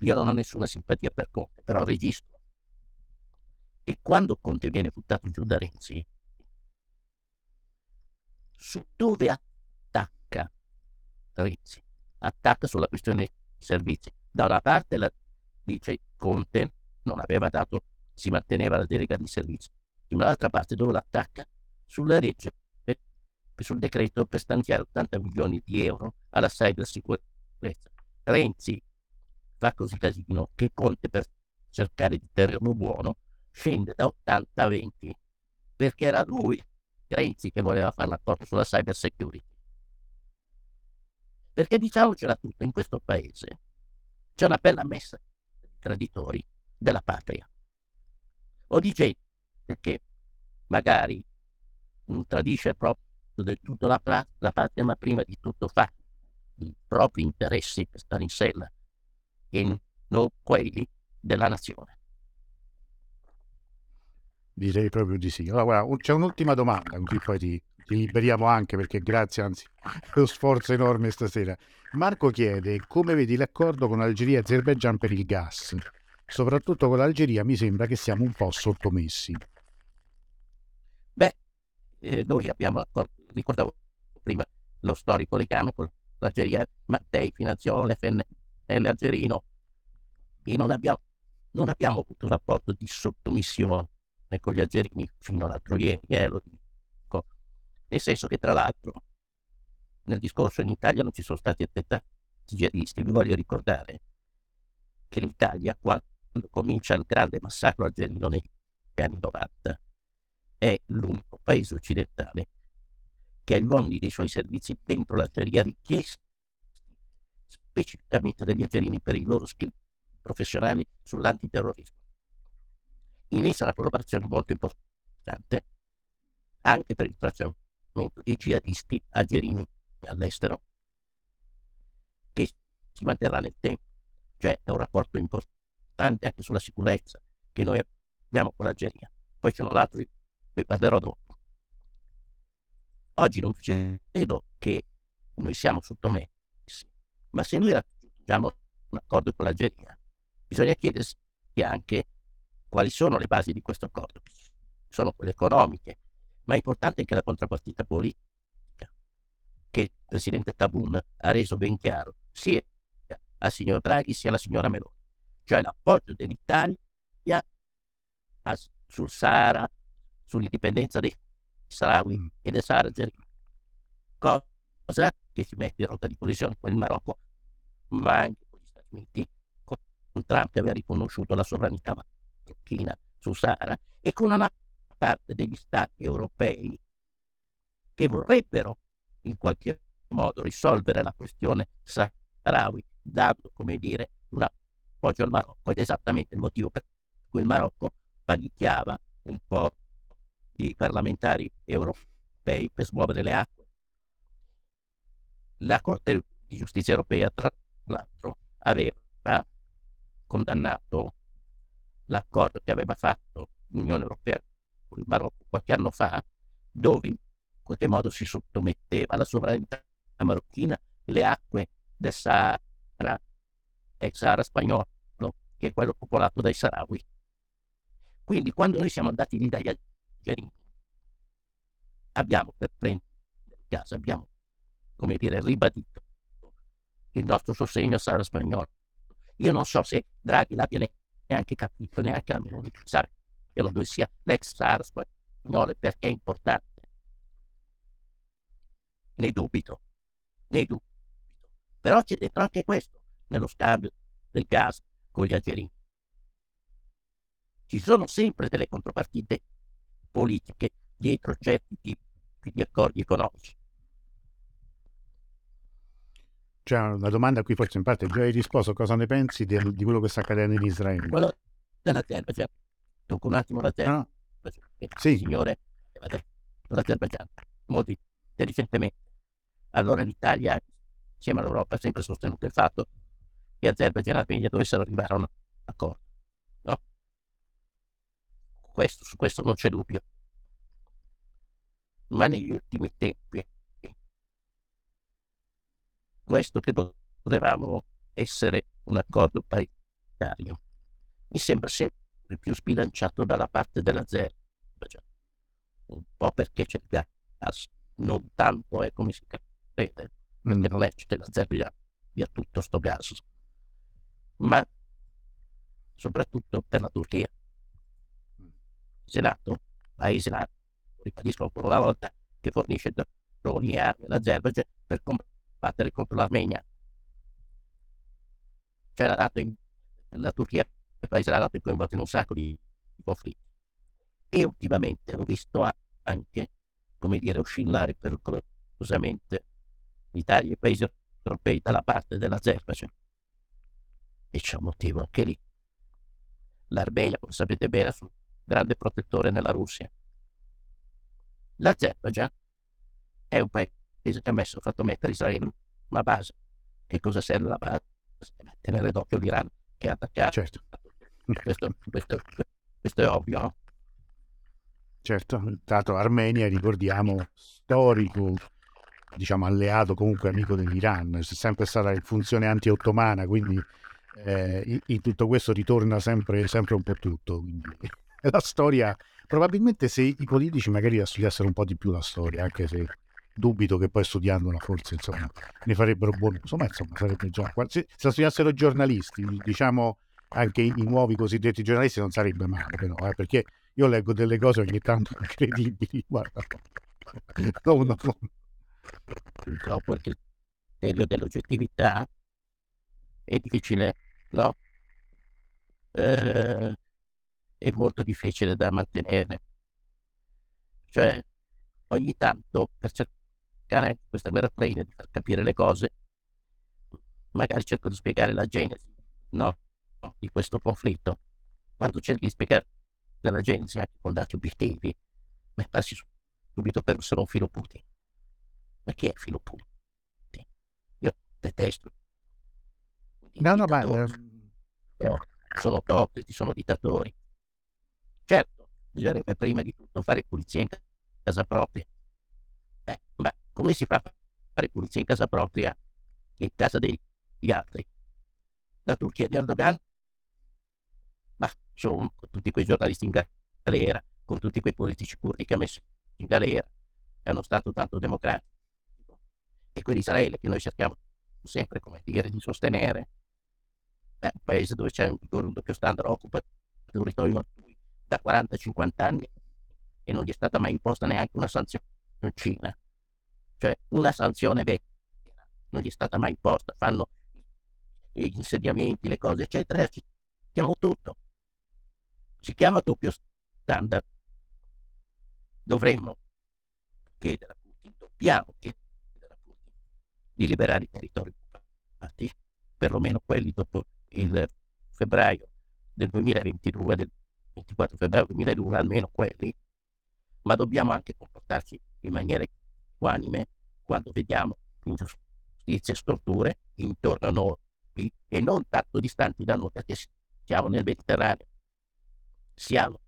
Io non ho nessuna simpatia per Conte, però registro. E quando Conte viene buttato giù da Renzi, su dove attacca Renzi? Attacca sulla questione servizi. Da una parte la, dice Conte non aveva dato, si manteneva la delega di servizi. Dall'altra parte dove l'attacca? Sulla legge, sul decreto per stanziare 80 milioni di euro alla cybersicurezza. Renzi fa così casino che Conte per cercare di tenerlo buono scende da 80 a 20 perché era lui Renzi che voleva fare l'accordo sulla cyber security. Perché diciamocela tutta, in questo paese c'è una bella messa di traditori della patria. O di gente che magari non tradisce proprio del tutto la, la patria, ma prima di tutto fa i propri interessi per stare in sella e non quelli della nazione. Direi proprio di sì. Allora, guarda, c'è un'ultima domanda, così poi ti, ti liberiamo anche perché grazie, anzi, lo sforzo enorme stasera. Marco chiede come vedi l'accordo con Algeria e Azerbaijan per il gas. Soprattutto con l'Algeria mi sembra che siamo un po' sottomessi. Beh, eh, noi abbiamo ricordavo prima lo storico legame con l'Algeria, Mattei finanziò l'FNL algerino e non abbiamo, non abbiamo avuto un rapporto di sottomissione con gli azzerini fino all'altro ieri, eh, lo dico. Nel senso che tra l'altro nel discorso in Italia non ci sono stati attentati jihadisti. Vi voglio ricordare che l'Italia, quando comincia il grande massacro algerino negli anni 90, è l'unico paese occidentale che ha i uomini dei suoi servizi dentro l'Algeria richiesti specificamente dagli algerini per i loro skill professionali sull'antiterrorismo inizia una collaborazione molto importante anche per il tracciamento di jihadisti algerini all'estero che si manterrà nel tempo. Cioè è un rapporto importante anche sulla sicurezza che noi abbiamo con l'Algeria. Poi ci sono altri, vi parlerò dopo. Oggi non credo che noi siamo sottomessi, ma se noi raggiungiamo un accordo con l'Algeria, bisogna chiedersi anche quali sono le basi di questo accordo? Sono quelle economiche, ma è importante anche la contrappartita politica, che il presidente Tabun ha reso ben chiaro, sia al signor Draghi sia alla signora Meloni, cioè l'appoggio dell'Italia sul Sahara, sull'indipendenza dei Sahrawi mm. e del Sahara algerino. Cosa che si mette in rotta di collisione con il Marocco, ma anche con gli Stati Uniti, con Trump che aveva riconosciuto la sovranità Turchina su Sahara e con una parte degli stati europei che vorrebbero in qualche modo risolvere la questione saharawi dando, come dire, un appoggio al Marocco ed è esattamente il motivo per cui il Marocco panichiava un po' i parlamentari europei per smuovere le acque. La Corte di giustizia europea, tra l'altro, aveva condannato l'accordo che aveva fatto l'Unione Europea il Marocco qualche anno fa, dove in qualche modo si sottometteva alla sovranità marocchina le acque del Sahara, ex Sahara spagnolo, che è quello popolato dai Sahrawi. Quindi quando noi siamo andati lì dagli algerini, abbiamo per prendere gas, abbiamo, come dire, ribadito il nostro sostegno al Sahara spagnolo. Io non so se Draghi l'abbia neanche capito, neanche almeno di pensare che lo sia l'ex SAR spagnolo perché è importante. Ne dubito, ne dubito. Però c'è dentro anche questo, nello scambio del gas con gli algerini. Ci sono sempre delle contropartite politiche dietro certi tipi di accordi economici. C'è una domanda a cui forse in parte già hai risposto. Cosa ne pensi di, di quello che sta accadendo in Israele? Quello dell'Azerbaijan. Dunque un attimo l'Azerbaijan. Ah. Sì. Signore, l'Azerbaijan. Molti recentemente. Allora l'Italia, insieme all'Europa, ha sempre sostenuto il fatto che Azerbaijan e Armenia dovessero arrivare a un accordo. No? Questo, su questo non c'è dubbio. ma negli ultimi tempi questo che dovevamo essere un accordo paritario mi sembra sempre più sbilanciato dalla parte dell'Azerbaijan, un po' perché c'è il gas, non tanto è come si crede, perché non è l'Azerbaijan via tutto sto gas, ma soprattutto per la Turchia. Senato, paese NATO, ribadisco ancora una volta, che fornisce droni e armi all'Azerbaijan per combattere contro l'Armenia. C'era dato in, la Turchia il paese arabe coinvolto in un sacco di, conflitti. E ultimamente ho visto anche, come dire, oscillare pericolosamente l'Italia e i paesi europei dalla parte dell'Azerbaijan. E c'è un motivo anche lì. L'Armenia, come sapete bene, è un grande protettore nella Russia. L'Azerbaijan è un paese che ha messo, fatto mettere Israele una base. Che cosa serve la base? Tenere d'occhio l'Iran che ha attaccato. Certo. Questo, questo, questo è ovvio. Certo, tanto Armenia, ricordiamo, storico, diciamo alleato, comunque amico dell'Iran, è sempre stata in funzione anti-ottomana, quindi eh, in, tutto questo ritorna sempre, sempre un po' tutto. Quindi, la storia, probabilmente se i politici magari la studiassero un po' di più la storia, anche se dubito che poi studiandola forse insomma, ne farebbero buon insomma, insomma sarebbe già se, la studiassero giornalisti diciamo anche i, nuovi cosiddetti giornalisti non sarebbe male però eh, perché io leggo delle cose ogni tanto incredibili guarda no, no, no. purtroppo il criterio dell'oggettività è difficile no? Eh, è molto difficile da mantenere cioè ogni tanto per cercare questa guerra traina di far capire le cose, magari cerco di spiegare la genesi no? Di questo conflitto. Quando cerchi di spiegare la genesi anche con dati obiettivi, mi passi subito per essere un filo Putin. Ma chi è filo Putin? Io detesto. No, no, ma... No, sono topici, sono dittatori. Certo, bisognerebbe prima di tutto fare pulizia in casa propria. Eh, ma come si fa a fare pulizia in casa propria e in casa degli altri? La Turchia di Erdogan? Ma sono con tutti quei giornalisti in galera, con tutti quei politici curdi che ha messo in galera, è uno Stato tanto democratico. E quell'Israele che noi cerchiamo sempre, come dire, di sostenere, è un paese dove c'è un, un doppio standard occupa territorio da 40-50 anni e non gli è stata mai imposta neanche una sanzione in Cina cioè una sanzione vecchia non gli è stata mai imposta, fanno gli insediamenti, le cose, eccetera, si chiama tutto. Si chiama doppio standard. Dovremmo chiedere a Putin, dobbiamo chiedere a Putin di liberare i territori occupati, perlomeno quelli dopo il febbraio del 2022, del 24 febbraio 2002, almeno quelli, ma dobbiamo anche comportarci in maniera equanime quando vediamo ingiustizie e storture intorno a noi e non tanto distanti da noi perché siamo nel Mediterraneo. Siamo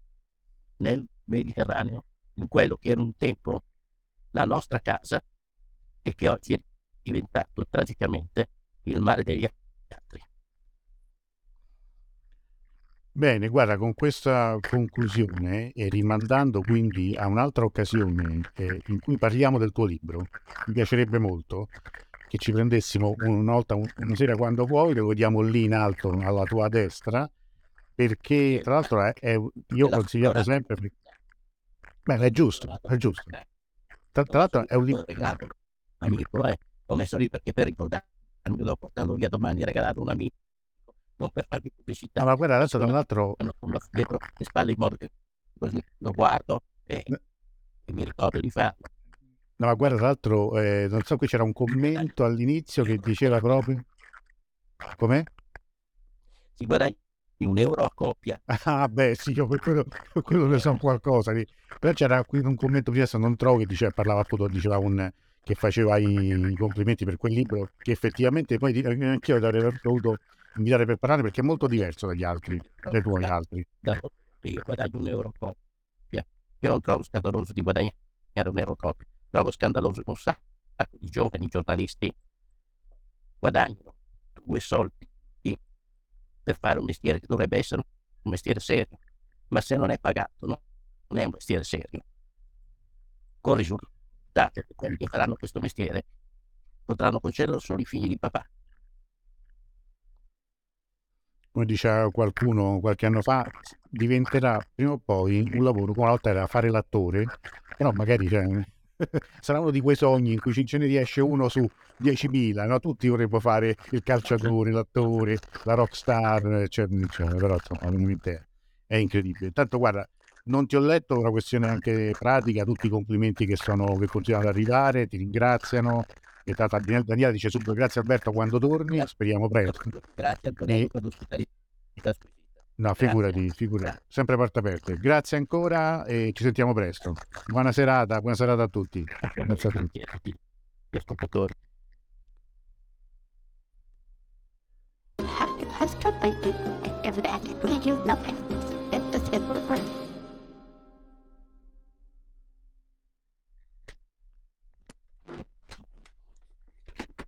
nel Mediterraneo, in quello che era un tempo la nostra casa e che oggi è diventato tragicamente il mare degli altri. Bene, guarda, con questa conclusione e rimandando quindi a un'altra occasione eh, in cui parliamo del tuo libro, mi piacerebbe molto che ci prendessimo una volta, una sera quando vuoi, lo vediamo lì in alto alla tua destra, perché tra l'altro è, è, io ho consigliato sempre... Beh, è giusto, è giusto. Tra, tra l'altro è un libro... Amico, eh, ho messo lì perché per ricordarmi, lo portando via domani, regalato un amico non per farvi pubblicità. No, ma guarda, adesso tra l'altro... Dietro le spalle in modo che così lo guardo e, e mi ricordo di farlo. No, ma guarda, tra l'altro, eh, non so, qui c'era un commento all'inizio che diceva proprio... Com'è? Si guadagna un euro a coppia. Ah, beh, sì, io per quello, per quello ne so qualcosa. Però c'era qui un commento prima, non trovo, che diceva, parlava appunto, diceva un che faceva i, i, complimenti per quel libro, che effettivamente poi anch'io avrei dovuto invitare per parlare perché è molto diverso dagli altri, dai tuoi altri. Io guadagno un euro coppia. Io non trovo scatoloso di guadagnare non ero proprio. Trovo scandaloso che un sacco di giovani giornalisti guadagnano due soldi per fare un mestiere che dovrebbe essere un mestiere serio, ma se non è pagato no? non è un mestiere serio. Con risultato che quelli che faranno questo mestiere potranno concederlo solo i figli di papà. Come diceva qualcuno qualche anno fa, diventerà prima o poi un lavoro, come una volta era fare l'attore, però magari cioè, sarà uno di quei sogni in cui ce ne riesce uno su 10.000, no? tutti vorrebbero fare il calciatore, l'attore, la rockstar, eccetera, eccetera. però insomma, è incredibile. Intanto guarda, non ti ho letto una questione anche pratica, tutti i complimenti che, sono, che continuano ad arrivare, ti ringraziano. E tata, Daniela dice subito grazie Alberto quando torni, speriamo presto. Grazie Antonello per l'ospitalità No, figurati, figurati. Sempre porte aperte. Grazie ancora e ci sentiamo presto. Buona serata, buona serata a tutti. Grazie a tutti. Has to be every day. You know it. It's the simple